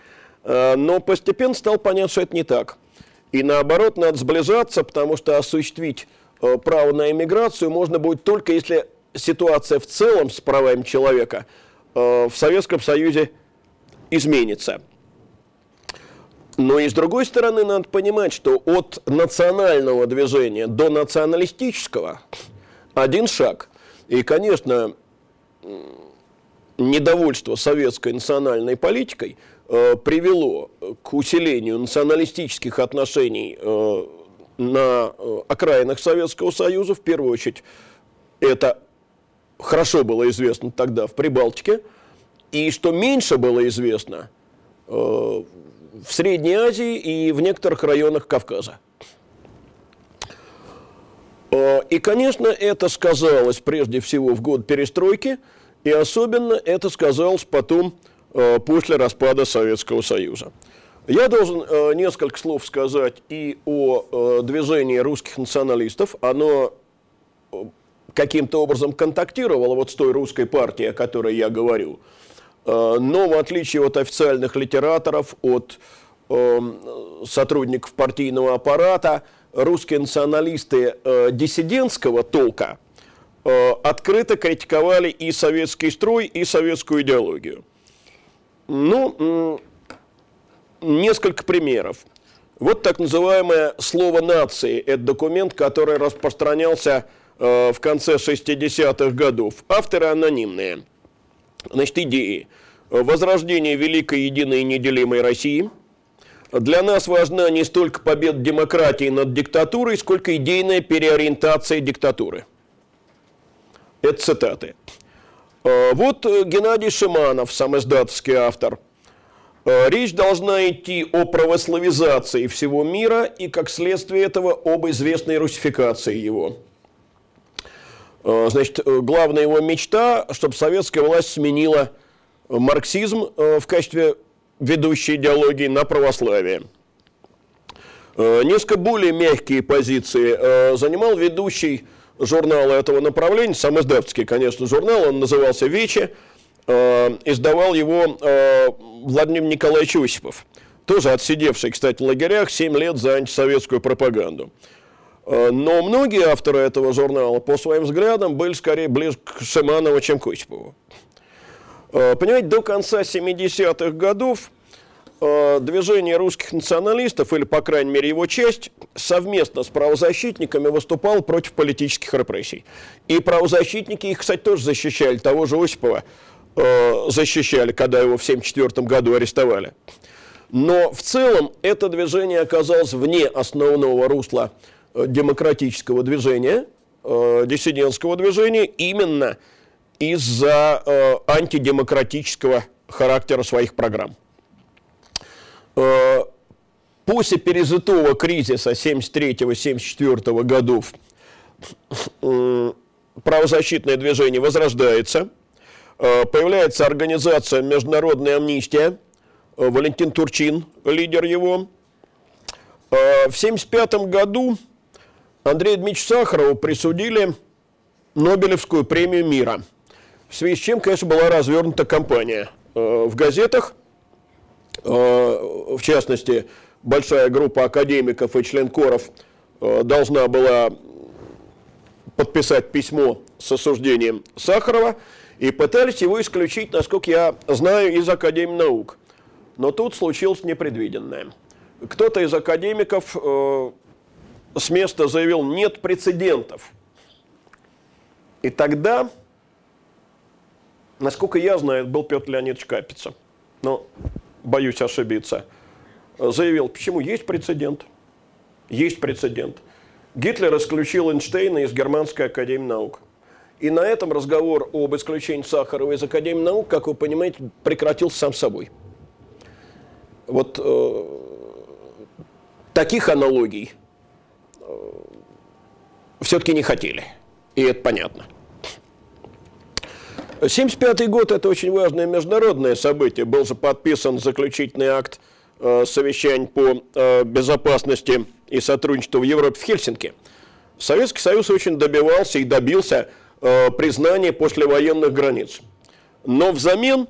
Э, но постепенно стало понятно, что это не так. И наоборот, надо сближаться, потому что осуществить э, право на иммиграцию можно будет только если ситуация в целом с правами человека э, в Советском Союзе изменится. Но и с другой стороны надо понимать, что от национального движения до националистического один шаг. И, конечно, недовольство советской национальной политикой э, привело к усилению националистических отношений э, на окраинах Советского Союза, в первую очередь, это хорошо было известно тогда в Прибалтике, и что меньше было известно э, в Средней Азии и в некоторых районах Кавказа. Э, и, конечно, это сказалось прежде всего в год перестройки, и особенно это сказалось потом э, после распада Советского Союза. Я должен э, несколько слов сказать и о э, движении русских националистов. Оно каким-то образом контактировала вот с той русской партией, о которой я говорю. Э, но в отличие от официальных литераторов, от эм, сотрудников партийного аппарата, русские националисты э, диссидентского толка э, открыто критиковали и советский строй, и советскую идеологию. Ну, несколько примеров. Вот так называемое слово нации. Это документ, который распространялся в конце 60-х годов. Авторы анонимные. Значит, идеи. Возрождение великой, единой и неделимой России. Для нас важна не столько победа демократии над диктатурой, сколько идейная переориентация диктатуры. Это цитаты. Э, вот Геннадий Шиманов, сам издатовский автор. Э, речь должна идти о православизации всего мира и, как следствие этого, об известной русификации его. Э, значит, э, главная его мечта, чтобы советская власть сменила марксизм э, в качестве ведущей идеологии на православие. Несколько более мягкие позиции занимал ведущий журнала этого направления, сам издатовский, конечно, журнал, он назывался «Вече», издавал его Владимир Николаевич Осипов, тоже отсидевший, кстати, в лагерях 7 лет за антисоветскую пропаганду. Э, но многие авторы этого журнала по своим взглядам были скорее ближе к Шиманову, чем к Осипову. Э, понимаете, до конца 70-х годов э, движение русских националистов, или, по крайней мере, его часть, совместно с правозащитниками выступал против политических репрессий. И правозащитники их, кстати, тоже защищали, того же Осипова защищали, когда его в 1974 году арестовали. Но в целом это движение оказалось вне основного русла демократического движения, э, диссидентского движения, именно из-за э, антидемократического характера своих программ. Э, после перезытого кризиса 73-74 годов э, правозащитное движение возрождается, э, появляется организация «Международная амнистия», э, Валентин Турчин, лидер его. В 1975 году Андрею Дмитриевичу Сахарову присудили Нобелевскую премию мира, в связи с чем, конечно, была развернута кампания в газетах, в частности, большая группа академиков и членкоров должна была подписать письмо с осуждением Сахарова и пытались его исключить, насколько я знаю, из Академии наук. Но тут случилось непредвиденное. Кто-то из академиков э, с места заявил, нет прецедентов. И тогда, насколько я знаю, был Петр Леонидович Капица, но боюсь ошибиться, заявил, почему есть прецедент. Есть прецедент – Гитлер исключил Эйнштейна из Германской академии наук. И на этом разговор об исключении Сахарова из Академии наук, как вы понимаете, прекратился сам собой. Вот э, таких аналогий все-таки не хотели. И это понятно. 1975 год – это очень важное международное событие. Был же подписан заключительный акт э, совещаний по э, безопасности и сотрудничества в Европе в Хельсинки. Советский Союз очень добивался и добился э, признания послевоенных границ. Но взамен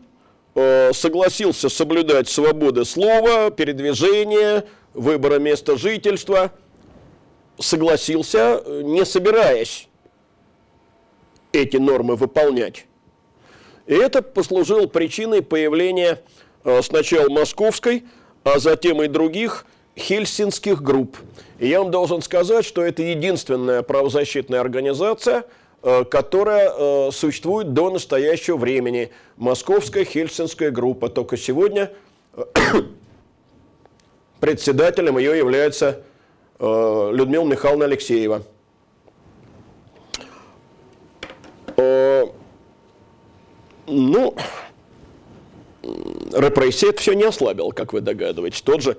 э, согласился соблюдать свободы слова, передвижения, выбора места жительства, согласился, не собираясь эти нормы выполнять. И это послужило причиной появления э, сначала московской, а затем и других хельсинских групп. И я вам должен сказать, что это единственная правозащитная организация, э, которая э, существует до настоящего времени. Московская хельсинская группа. Только сегодня э, председателем ее является Людмила Михайловна Алексеева. Ну, репрессии это все не ослабило, как вы догадываетесь. Тот же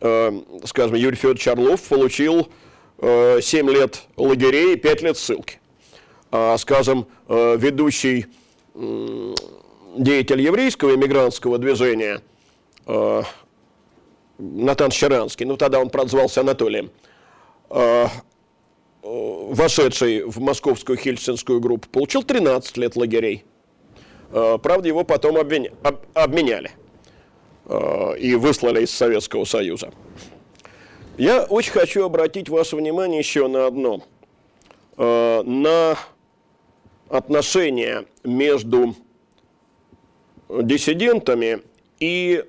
Э, скажем, Юрий Федорович Орлов получил 7 э, лет лагерей и 5 лет ссылки. А, скажем, э, ведущий деятель еврейского иммигрантского движения Натан Щеранский, ну тогда он прозвался Анатолием, вошедший в московскую хельсинскую группу, получил 13 лет лагерей. Правда, его потом обменяли. Э, и выслали из Советского Союза. Я очень хочу обратить ваше внимание еще на одно. Э, на отношения между диссидентами и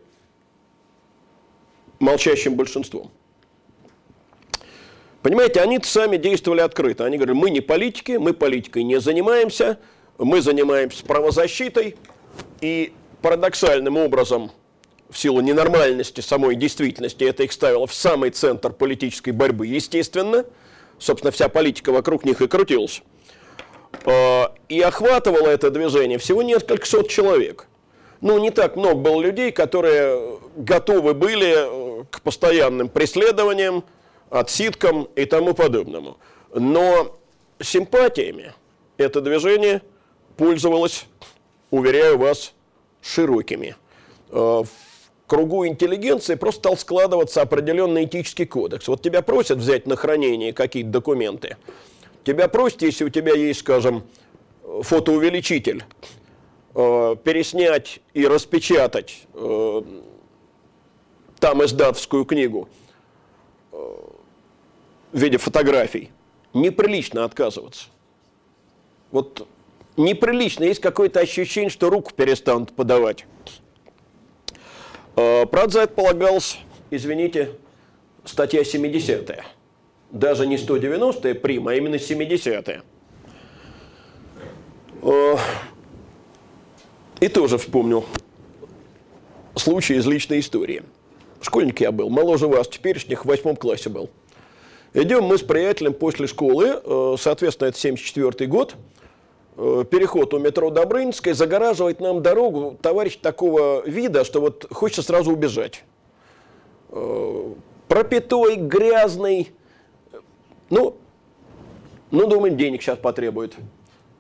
молчащим большинством. Понимаете, они сами действовали открыто. Они говорили, мы не политики, мы политикой не занимаемся, мы занимаемся правозащитой. И парадоксальным образом – в силу ненормальности самой действительности, это их ставило в самый центр политической борьбы, естественно. Собственно, вся политика вокруг них и крутилась. А, и охватывало это движение всего несколько сот человек. Ну, не так много было людей, которые готовы были э, к постоянным преследованиям, отсидкам и тому подобному. Но симпатиями это движение пользовалось, уверяю вас, широкими. А, кругу интеллигенции просто стал складываться определенный этический кодекс. Вот тебя просят взять на хранение какие-то документы. Тебя просят, если у тебя есть, скажем, фотоувеличитель, э, переснять и распечатать э, там издатовскую книгу э, в виде фотографий. Неприлично отказываться. Вот неприлично, есть какое-то ощущение, что руку перестанут подавать. Э, правда, за это полагалось, извините, статья 70 Даже не 190-я прима, а именно 70-я. Э, и тоже вспомнил случай из личной истории. Школьник я был, моложе вас, теперешних, в восьмом классе был. Идем мы с приятелем после школы, э, соответственно, это 74 год, э, переход у метро Добрынинской, загораживает нам дорогу товарищ такого вида, что вот хочется сразу убежать. Э, пропитой, грязный, ну, ну, думаем, денег сейчас потребует.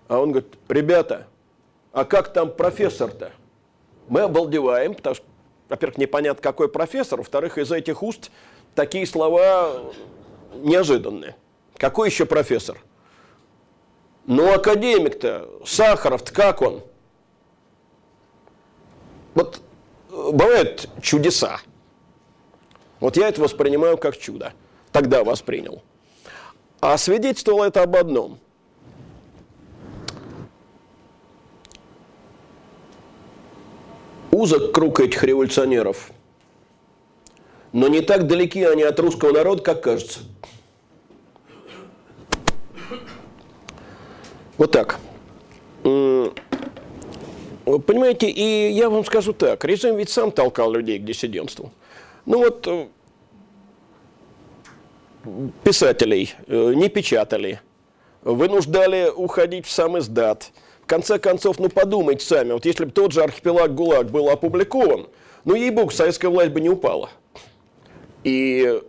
А он говорит, ребята, а как там профессор-то? Мы обалдеваем, потому что, во-первых, непонятно, какой профессор, во-вторых, из этих уст такие слова неожиданные. Какой еще профессор? Ну, академик-то, Сахаров-то как он? Вот э, бывают чудеса. Вот я это воспринимаю как чудо. Тогда воспринял. А свидетельствовало это об одном. Узок круг этих революционеров. Но не так далеки они от русского народа, как кажется. Вот так. Понимаете, и я вам скажу так, режим ведь сам толкал людей к диссидентству. Ну вот э, писателей э, не печатали, вынуждали уходить в сам издат. В конце концов, ну подумайте сами, вот если бы тот же архипелаг ГУЛАГ был опубликован, ну ей-богу, советская власть бы не упала. И,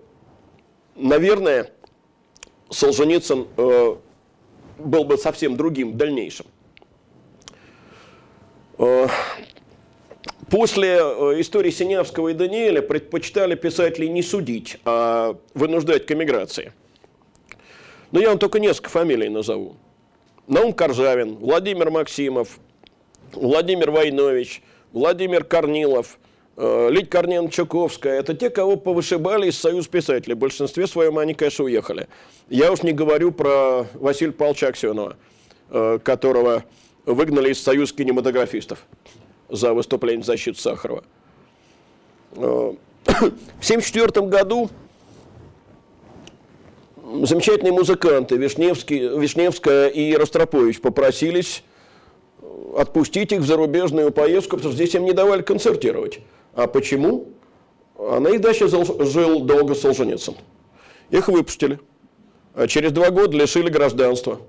наверное, Солженицын э, был бы совсем другим в дальнейшем. Э, после э, истории Синявского и Даниэля предпочитали писателей не судить, а вынуждать к эмиграции. Но я вам только несколько фамилий назову. Наум Коржавин, Владимир Максимов, Владимир Войнович, Владимир Корнилов, э, Лидь Корнен Чуковская. Это те, кого повышибали из Союз писателей. В большинстве своем они, конечно, уехали. Я уж не говорю про Василия Павловича Аксенова, которого выгнали из Союза кинематографистов за выступление в защиту Сахарова. Э, в 1974 году замечательные музыканты Вишневский, Вишневская и Ростропович попросились отпустить их в зарубежную поездку, потому что здесь им не давали концертировать. А почему? А на их даче жил долго Солженицын. Их выпустили. А через два года лишили гражданства.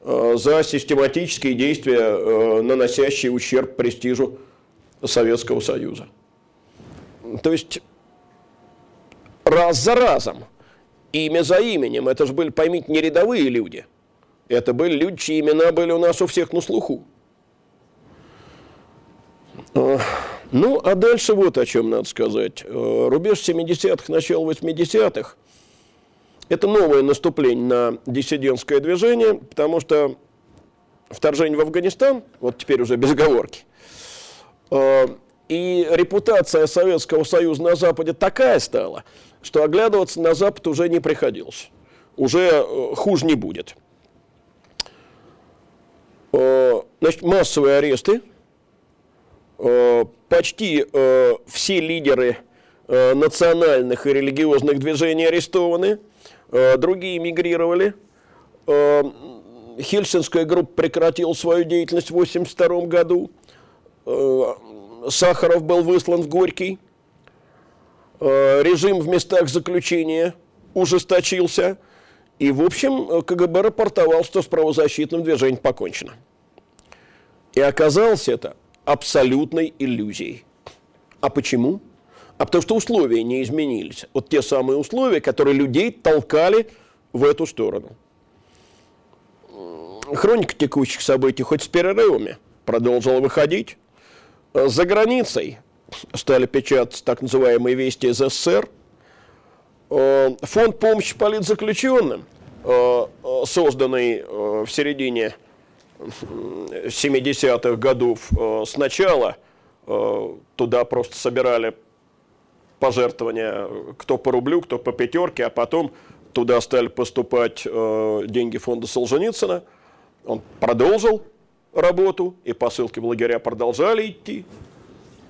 Э, за систематические действия, э, наносящие ущерб престижу Советского Союза. То есть раз за разом, имя за именем, это же были, поймите, не рядовые люди. Это были люди, чьи имена были у нас у всех на слуху. Э, ну, а дальше вот о чем надо сказать. Рубеж 70-х, начало 80-х – это новое наступление на диссидентское движение, потому что вторжение в Афганистан, вот теперь уже без оговорки, э, и репутация Советского Союза на Западе такая стала, что оглядываться на Запад уже не приходилось. Уже э, хуже не будет. Э, значит, массовые аресты. Почти все лидеры национальных и религиозных движений арестованы – Э, другие мигрировали. Э, Хельсинская группа прекратила свою деятельность в 1982 году. Э, Сахаров был выслан в Горький. Режим в местах заключения ужесточился. И, в общем, КГБ рапортовал, что с правозащитным движением покончено. И оказалось это абсолютной иллюзией. А почему? а потому что условия не изменились. Вот те самые условия, которые людей толкали в эту сторону. Хроника текущих событий хоть с перерывами продолжила выходить. За границей стали печататься так называемые вести из СССР. Фонд помощи политзаключенным, созданный в середине 70-х годов, сначала туда просто собирали пожертвования, кто по рублю, кто по пятерке, а потом туда стали поступать э, деньги фонда Солженицына. Он продолжил работу, и посылки в лагеря продолжали идти.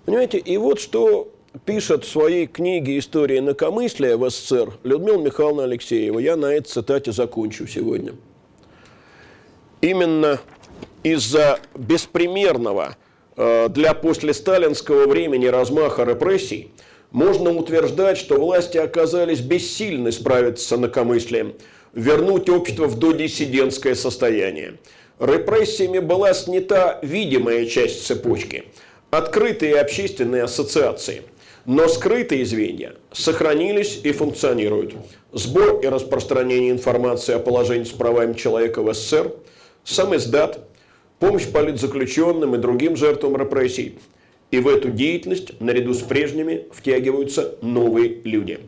Понимаете, и вот что пишет в своей книге «История инакомыслия в СССР» Людмила Михайловна Алексеева. Я на этой цитате закончу сегодня. Именно из-за беспримерного э, для послесталинского времени размаха репрессий – можно утверждать, что власти оказались бессильны справиться с инакомыслием, вернуть общество в додиссидентское состояние. Репрессиями была снята видимая часть цепочки – открытые общественные ассоциации. Но скрытые звенья сохранились и функционируют. Сбор и распространение информации о положении с правами человека в СССР, сам издат, помощь политзаключенным и другим жертвам репрессий – и в эту деятельность, наряду с прежними, втягиваются новые люди.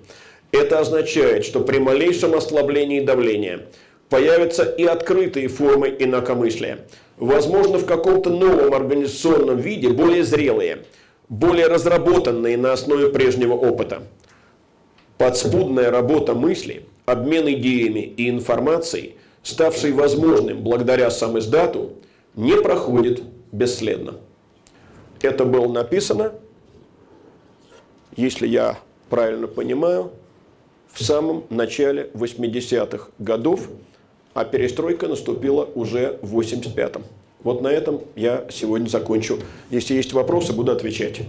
Это означает, что при малейшем ослаблении давления появятся и открытые формы инакомыслия. Возможно, в каком-то новом организационном виде, более зрелые, более разработанные на основе прежнего опыта. Подспудная работа мысли, обмен идеями и информацией, ставшей возможным благодаря сам издату, не проходит бесследно. Это было написано, если я правильно понимаю, в самом начале 80-х годов, а перестройка наступила уже в 85-м. Вот на этом я сегодня закончу. Если есть вопросы, буду отвечать.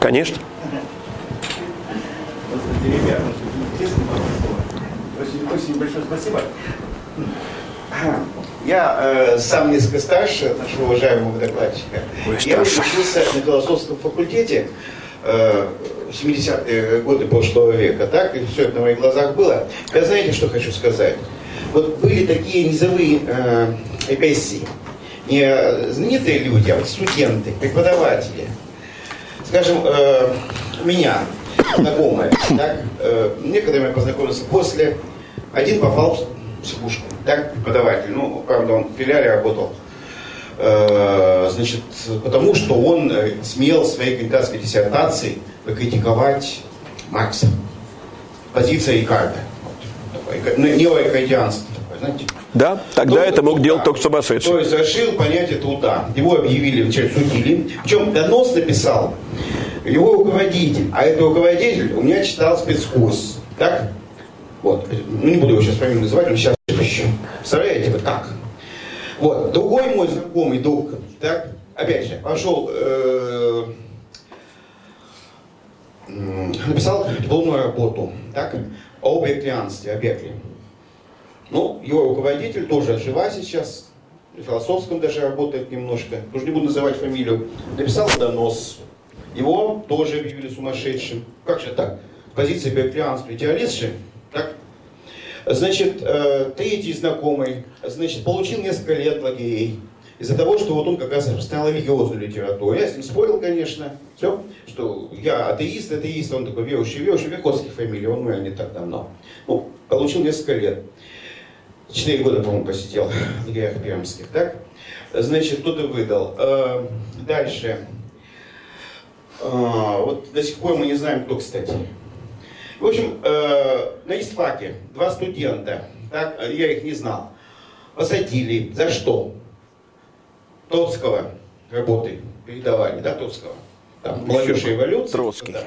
Конечно. очень большое спасибо. Я э, сам несколько старше нашего уважаемого докладчика. Ой, я учился на философском факультете э, 70-е годы прошлого века, так? И все это на моих глазах было. Вы знаете, что хочу сказать? Вот были такие низовые э, эпессии. Не знаменитые люди, а вот студенты, преподаватели. Скажем, э, меня знакомые, так? Э, некоторыми я познакомился после один попал в психушку, так, преподаватель, ну, правда, он в филиале работал, э, значит, потому что он э, смел в своей кандидатской диссертации покритиковать Маркса. Позиция Икарда. Вот, ну, неоэкардианство такое, знаете. Да, тогда ну, это мог труда. делать только сумасшедший. То есть решил понятие труда. Его объявили, судили. Причем донос написал его руководитель. А этот руководитель у меня читал спецкурс. Так? Вот. Ну, не буду его сейчас фамилию называть, он сейчас еще. Представляете, вот так. Вот. Другой мой знакомый друг, так, опять же, пошел, э, написал дипломную работу, так, о беклианстве, о Бекле. Ну, его руководитель тоже жива сейчас, в философском даже работает немножко, тоже не буду называть фамилию, написал донос. Его тоже объявили сумасшедшим. Как же так? Позиция беклианства идеалист же, так? Значит, э, третий знакомый, значит, получил несколько лет лагерей. Из-за того, что вот он как раз распространял религиозную литературу. Я с ним спорил, конечно, все, что я атеист, атеист, он такой верующий, верующий, Верховских фамилий, он мой не так давно. Ну, получил несколько лет. Четыре года, по-моему, посидел в лагерях пермских, так? Значит, кто-то выдал. Э, дальше. Э, вот до сих пор мы не знаем, кто, кстати. В общем, э, на ИСФАКе два студента, так, я их не знал, посадили. За что? Троцкого работы передавали, да, Троцкого? Там, молодежь революции. Троцкий. Да.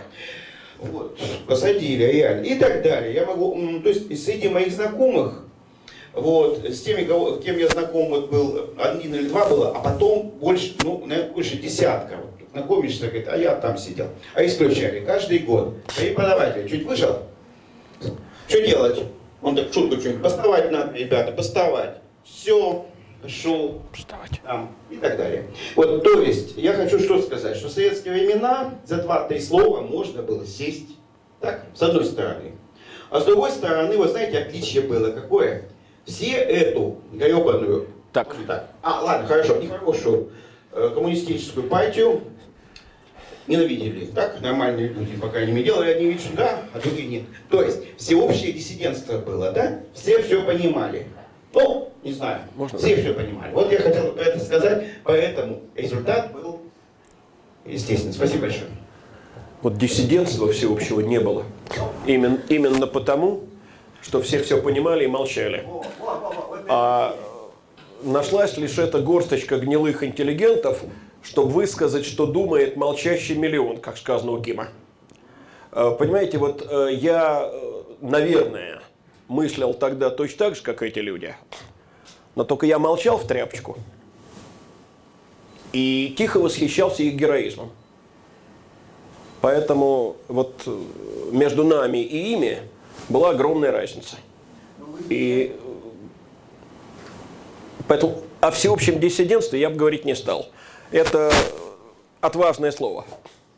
Вот, посадили, реально. И так далее. Я могу, то есть среди моих знакомых, вот, с теми, кого, кем я знаком вот был, один или два было, а потом больше, ну, наверное, больше десятка. Вот знакомишься, говорит, а я там сидел. А исключали каждый год. Преподаватель чуть вышел, что делать? Он так шутку что-нибудь, поставать надо, ребята, поставать. Все, шел, Вставать. там, и так далее. Вот, то есть, я хочу что сказать, что в советские времена за два-три слова можно было сесть. Так, с одной стороны. А с другой стороны, вы знаете, отличие было какое? Все эту гребаную... Так. так. А, ладно, хорошо, нехорошую э, коммунистическую партию ненавидели. Так нормальные люди, по крайней мере, делали одни вид, что да, а другие нет. То есть всеобщее диссидентство было, да? Все все понимали. Ну, не знаю, Можно все все понимали. Вот я хотел это сказать, поэтому результат был естественно. Спасибо большое. Вот диссидентства всеобщего не было. Именно, именно потому, что все все понимали и молчали. А нашлась лишь эта горсточка гнилых интеллигентов, чтобы высказать, что думает молчащий миллион, как сказано у Кима. Э, понимаете, вот э, я э, наверное, мыслил тогда точно так же, как эти люди. Но только я молчал в тряпочку и тихо восхищался их героизмом. Поэтому вот между нами и ими была огромная разница. И поэтому о всеобщем диссидентстве я бы говорить не стал. Это отважное слово.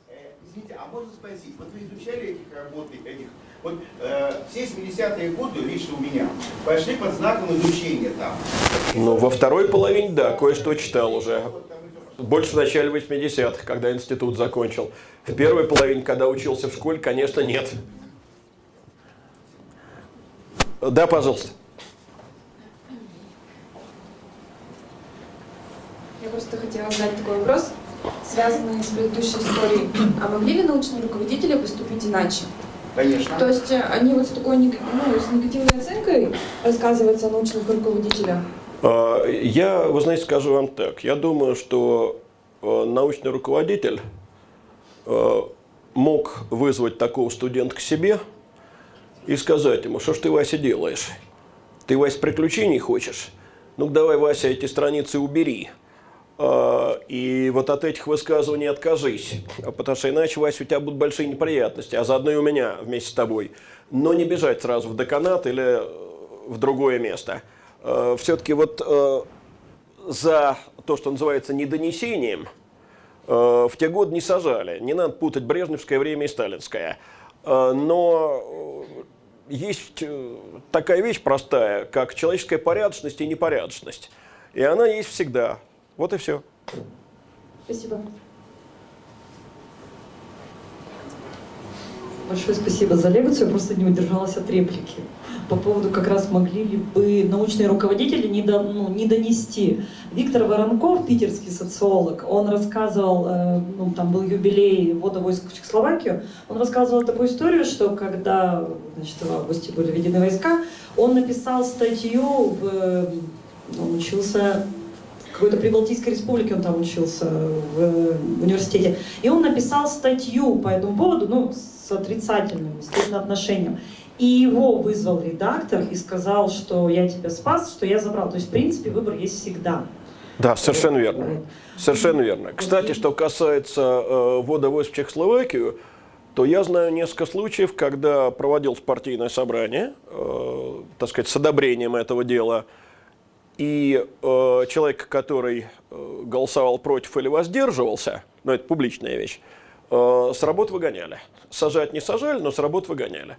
Э, извините, а можно спросить, вот вы изучали этих работ, этих, вот э, все 70-е годы, лично у меня, пошли под знаком изучения там. Ну, во второй половине, да, кое-что читал уже. Больше в начале 80-х, когда институт закончил. В первой половине, когда учился в школе, конечно, нет. Да, пожалуйста. Я просто хотела задать такой вопрос, связанный с предыдущей историей. А могли ли научные руководители поступить иначе? Конечно. То есть э, они вот с такой ну, с негативной оценкой рассказываются о научных руководителях? А, Я, вы знаете, скажу вам так. Я думаю, что э, научный руководитель э, мог вызвать такого студента к себе и сказать ему, что ж ты, Вася, делаешь? Ты, Вася, приключений хочешь? Ну давай, Вася, эти страницы убери. А, И вот от этих высказываний откажись, А потому что иначе, Вася, у тебя будут большие неприятности, а заодно и у меня вместе с тобой. Но не бежать сразу в деканат или э, в другое место. Все-таки вот э, за то, что называется недонесением, э, в те годы не сажали. Не надо путать брежневское время и сталинское. Э, Но есть такая вещь простая, как человеческая порядочность и непорядочность. И она есть всегда. Вот и все. Спасибо. Большое спасибо за лекцию, я просто не удержалась от реплики. По поводу как раз могли ли бы научные руководители не, до- ну, не донести. Виктор Воронков, питерский социолог, он рассказывал, э, ну, там был юбилей ввода войск в Чехословакию, он рассказывал такую историю, что когда значит, в августе были введены войска, он написал статью, в, э, он учился какой-то Прибалтийской республике, он там учился в, в университете, и он написал статью по этому поводу, ну, с отрицательным, естественно, отношением. И его вызвал редактор и сказал, что я тебя спас, что я забрал. То есть, в принципе, выбор есть всегда. Да, совершенно верно. Совершенно верно. Кстати, что касается э, ввода войск в Чехословакию, то я знаю несколько случаев, когда проводилось партийное собрание, э, так сказать, с одобрением этого дела, и э, человек, который э, голосовал против или воздерживался, ну это публичная вещь, э, с работы выгоняли. Сажать не сажали, но с работы выгоняли.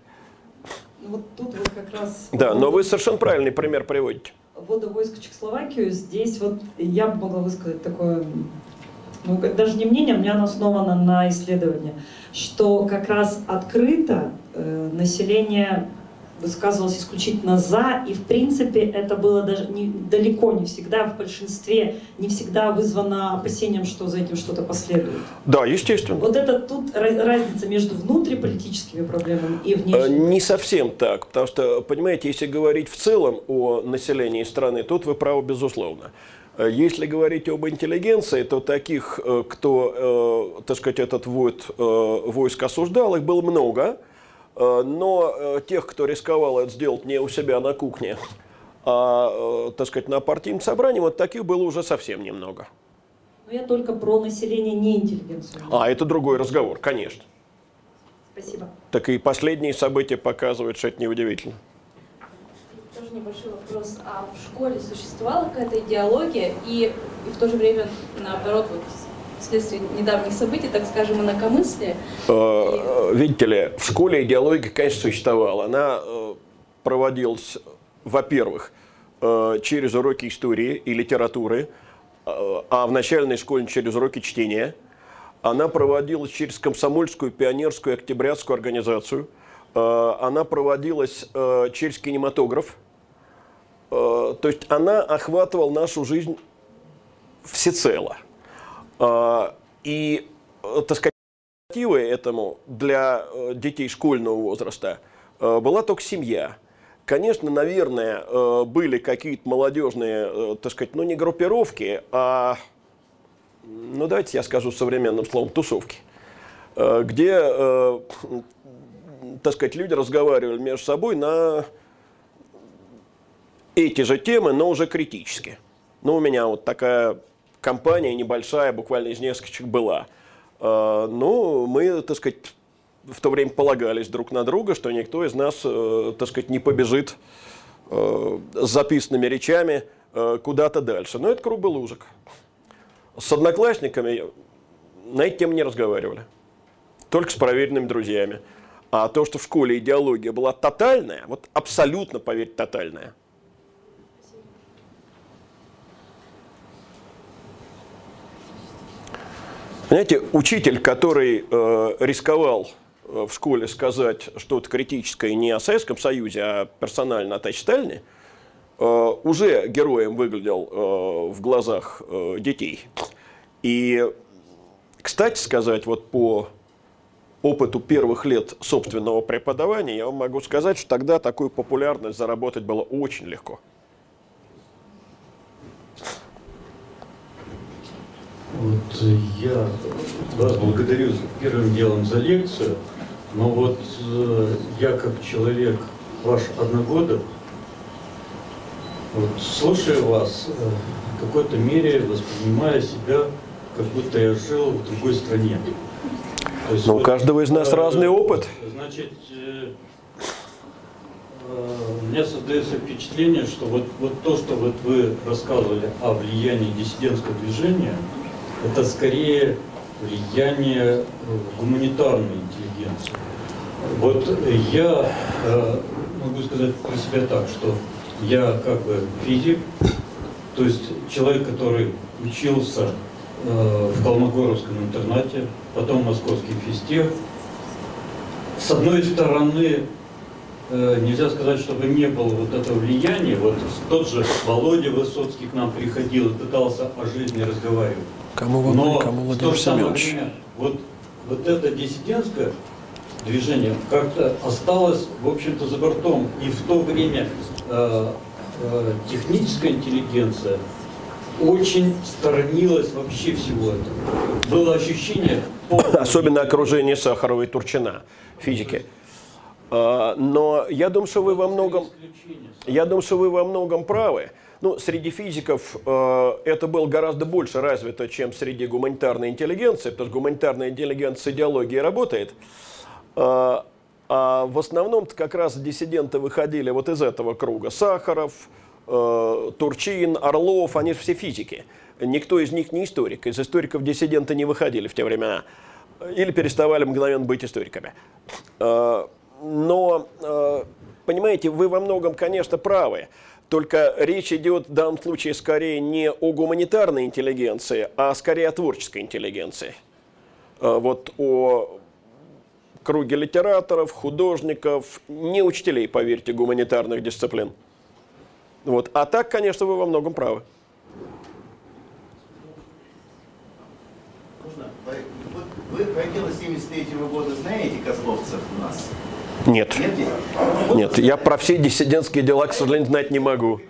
Ну, Вот тут вот как раз... Да, но вы совершенно правильный пример приводите. ввода войск в Чехословакию, здесь вот я бы могла высказать такое, ну, даже не мнение, у меня оно основано на исследовании, что как раз открыто э, население высказывалось исключительно за, и в принципе это было даже не, далеко не всегда, в большинстве не всегда вызвано опасением, что за этим что-то последует. Да, естественно. Вот это тут раз- разница между внутриполитическими проблемами и Э, внешними. Не совсем так, потому что, понимаете, если говорить в целом о населении страны, тут вы правы, безусловно. Э, Если говорить об интеллигенции, то таких, э, кто, так сказать, этот войск осуждал, их было много, но э, тех, кто рисковал это сделать не у себя на кухне, а, э, так сказать, на партийном собрании, вот таких было уже совсем немного. Но я только про население не интеллигенцию. А, это другой разговор, конечно. Спасибо. Так и последние события показывают, что это неудивительно. Тоже небольшой вопрос. А в школе существовала какая-то идеология и, и в то же время, наоборот, вот вследствие недавних событий, так скажем, инакомыслие? Э, Видите ли, в школе идеология, конечно, существовала. Она э, проводилась, во-первых, э, через уроки истории и литературы, а в начальной школе через уроки чтения. Она проводилась через комсомольскую, пионерскую, октябрятскую организацию. Она проводилась через кинематограф. То есть она охватывала нашу жизнь всецело. А, И, э, так сказать, этому для э, детей школьного возраста э, была только семья. Конечно, наверное, были какие-то молодежные, так сказать, ну не группировки, а, ну давайте я скажу современным словом, тусовки, где, так сказать, люди разговаривали между собой на эти же темы, но уже критически. Ну, у меня вот такая компания небольшая, буквально из нескольких была. Э, ну, мы, так сказать, в то время полагались друг на друга, что никто из нас, э, так сказать, не побежит э, с записанными речами э, куда-то дальше. Но это круг был узок. С одноклассниками на эти темы не разговаривали. Только с проверенными друзьями. А то, что в школе идеология была тотальная, вот абсолютно, поверьте, тотальная. Знаете, учитель, который э, рисковал э, в школе сказать что-то критическое не о Советском Союзе, а персонально о Сталине, э, уже героем выглядел э, в глазах э, детей. И, кстати сказать, вот по опыту первых лет собственного преподавания, я вам могу сказать, что тогда такую популярность заработать было очень легко. Вот я вас благодарю первым делом за лекцию, но вот э, я как человек ваш одногодок, вот, слушая вас, э, в какой-то мере воспринимая себя, как будто я жил в другой стране. То есть, Но ну, вот, у каждого из нас э, разный опыт. Значит, э, э, у меня создается впечатление, что вот, вот то, что вот вы рассказывали о влиянии диссидентского движения, это скорее влияние гуманитарной интеллигенции. Вот я э, могу сказать про себя так, что я как бы физик, то есть человек, который учился э, в Колмогоровском интернате, потом в Московский физтех. С одной стороны, э, нельзя сказать, чтобы не было вот этого влияния. Вот тот же Володя Высоцкий к нам приходил и пытался о жизни разговаривать. Кому Володя, Но кому Владимир в то же самое время, вот, вот это диссидентское движение как-то осталось, в общем-то, за бортом. И в то время э, э, техническая интеллигенция очень сторонилась вообще всего этого. Было ощущение... Особенно окружение Сахарова и Турчина, физики. А, но я думаю, что вы во многом, я думаю, что вы во многом правы. Ну, среди физиков э, это было гораздо больше развито, чем среди гуманитарной интеллигенции, потому что гуманитарная интеллигенция с идеологией работает. Э, а в основном как раз диссиденты выходили вот из этого круга. Сахаров, э, Турчин, Орлов, они все физики. Никто из них не историк. Из историков диссиденты не выходили в те времена. Или переставали мгновенно быть историками. Э, но, э, понимаете, вы во многом, конечно, правы. Только речь идет в данном случае скорее не о гуманитарной интеллигенции, а скорее о творческой интеллигенции. Э, вот о круге литераторов, художников, не учителей, поверьте, гуманитарных дисциплин. Вот. А так, конечно, вы во многом правы. Вы, про дело 73 -го года знаете Козловцев у нас? Нет. Нет, я про все диссидентские дела, к сожалению, знать не могу.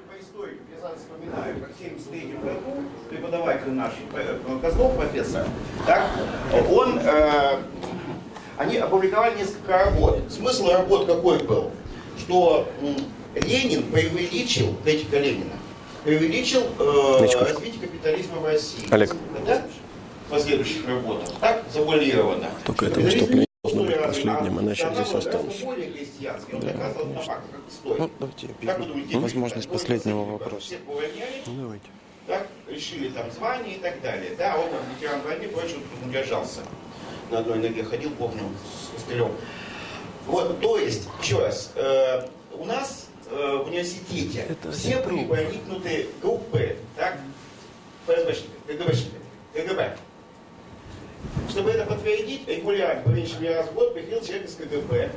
преподаватель наш, э, Козлов профессор, так, он, э, они опубликовали несколько работ. Смысл работ какой был? Что Ленин преувеличил, критика Ленина, преувеличил э, развитие капитализма в России. Олег. Да? В последующих работах. Так, завуалировано. Только это выступление должно быть последним, иначе здесь останусь. Да, ну, давайте я возможность последнего вопроса. Ну, давайте. Так, решили там звание и так далее. Да, он ветеран войны, прочее, он удержался. На одной ноге ходил, помню, с костылем. Вот, то есть, еще раз, э, у нас э, в университете это все были проникнуты группы, так, ФСБшников, КГБшников, КГБ. Чтобы это подтвердить, регулярно, по меньшей мере раз в год, приходил человек из КГБ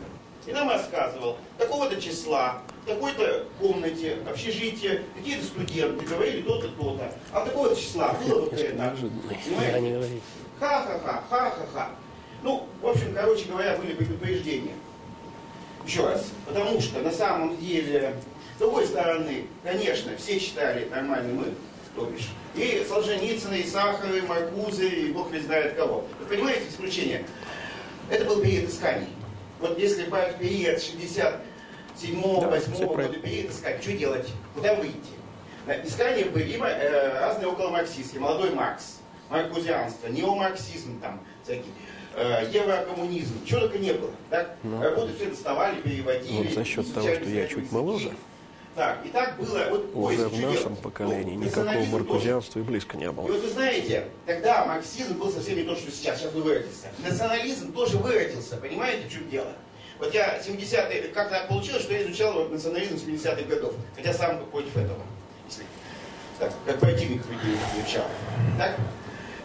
и нам рассказывал, такого-то числа, в такой-то комнате, общежитие, какие-то студенты говорили то-то, то-то. А такого-то числа было вот это. Ха-ха-ха, ха-ха-ха. Ну, в общем, короче говоря, были предупреждения. Еще раз, потому что на самом деле, с другой стороны, конечно, все читали нормальный мы, то бишь, и Солженицына, и Сахара, и Маркузы, и бог весь знает кого. Вы понимаете исключение? Это был период исканий. Вот если брать период 67-го, Да, 8 все года период, искать, что делать, куда выйти? Искания были э, разные околомарксистские, молодой Маркс, маркузианство, неомарксизм там всякий, э, еврокоммунизм, чего только не было. Так? Работы все доставали, переводили. Вот за счет того, что я чуть моложе. Так, и так было, вот Уже в нашем делать? поколении Ну, никакого маркузианства и близко не И было. вот вы знаете, тогда марксизм был совсем не то, что сейчас, сейчас он выродился. Национализм тоже выродился, понимаете, в чем дело? Вот я 70-е, как так получилось, что я изучал вот национализм 70-х годов, хотя сам против этого, если так, как противник изучал. Так?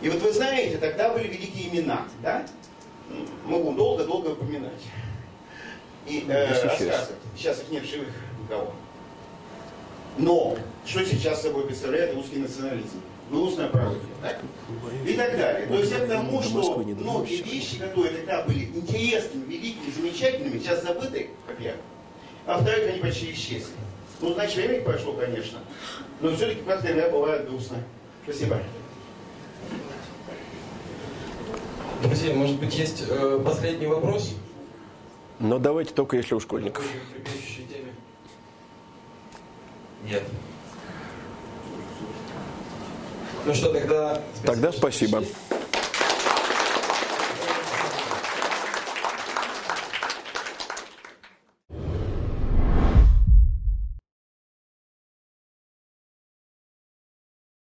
И вот вы знаете, тогда были великие имена, да? Могу долго-долго упоминать. И э, рассказывать. Сейчас их нет живых никого. Но что сейчас собой представляет русский национализм? Гнусная пародия, так? И так далее. То есть это к тому, что многие вещи, которые тогда были интересными, великими, замечательными, сейчас забыты, во-первых. А во-вторых, они почти исчезли. Ну, значит, время прошло, конечно. Но все-таки как-то иногда бывает грустно. Спасибо. Друзья, может быть, есть э, последний вопрос? Но давайте только если у школьников. Теме? Нет. Ну что, тогда... Тогда спасибо. пришли.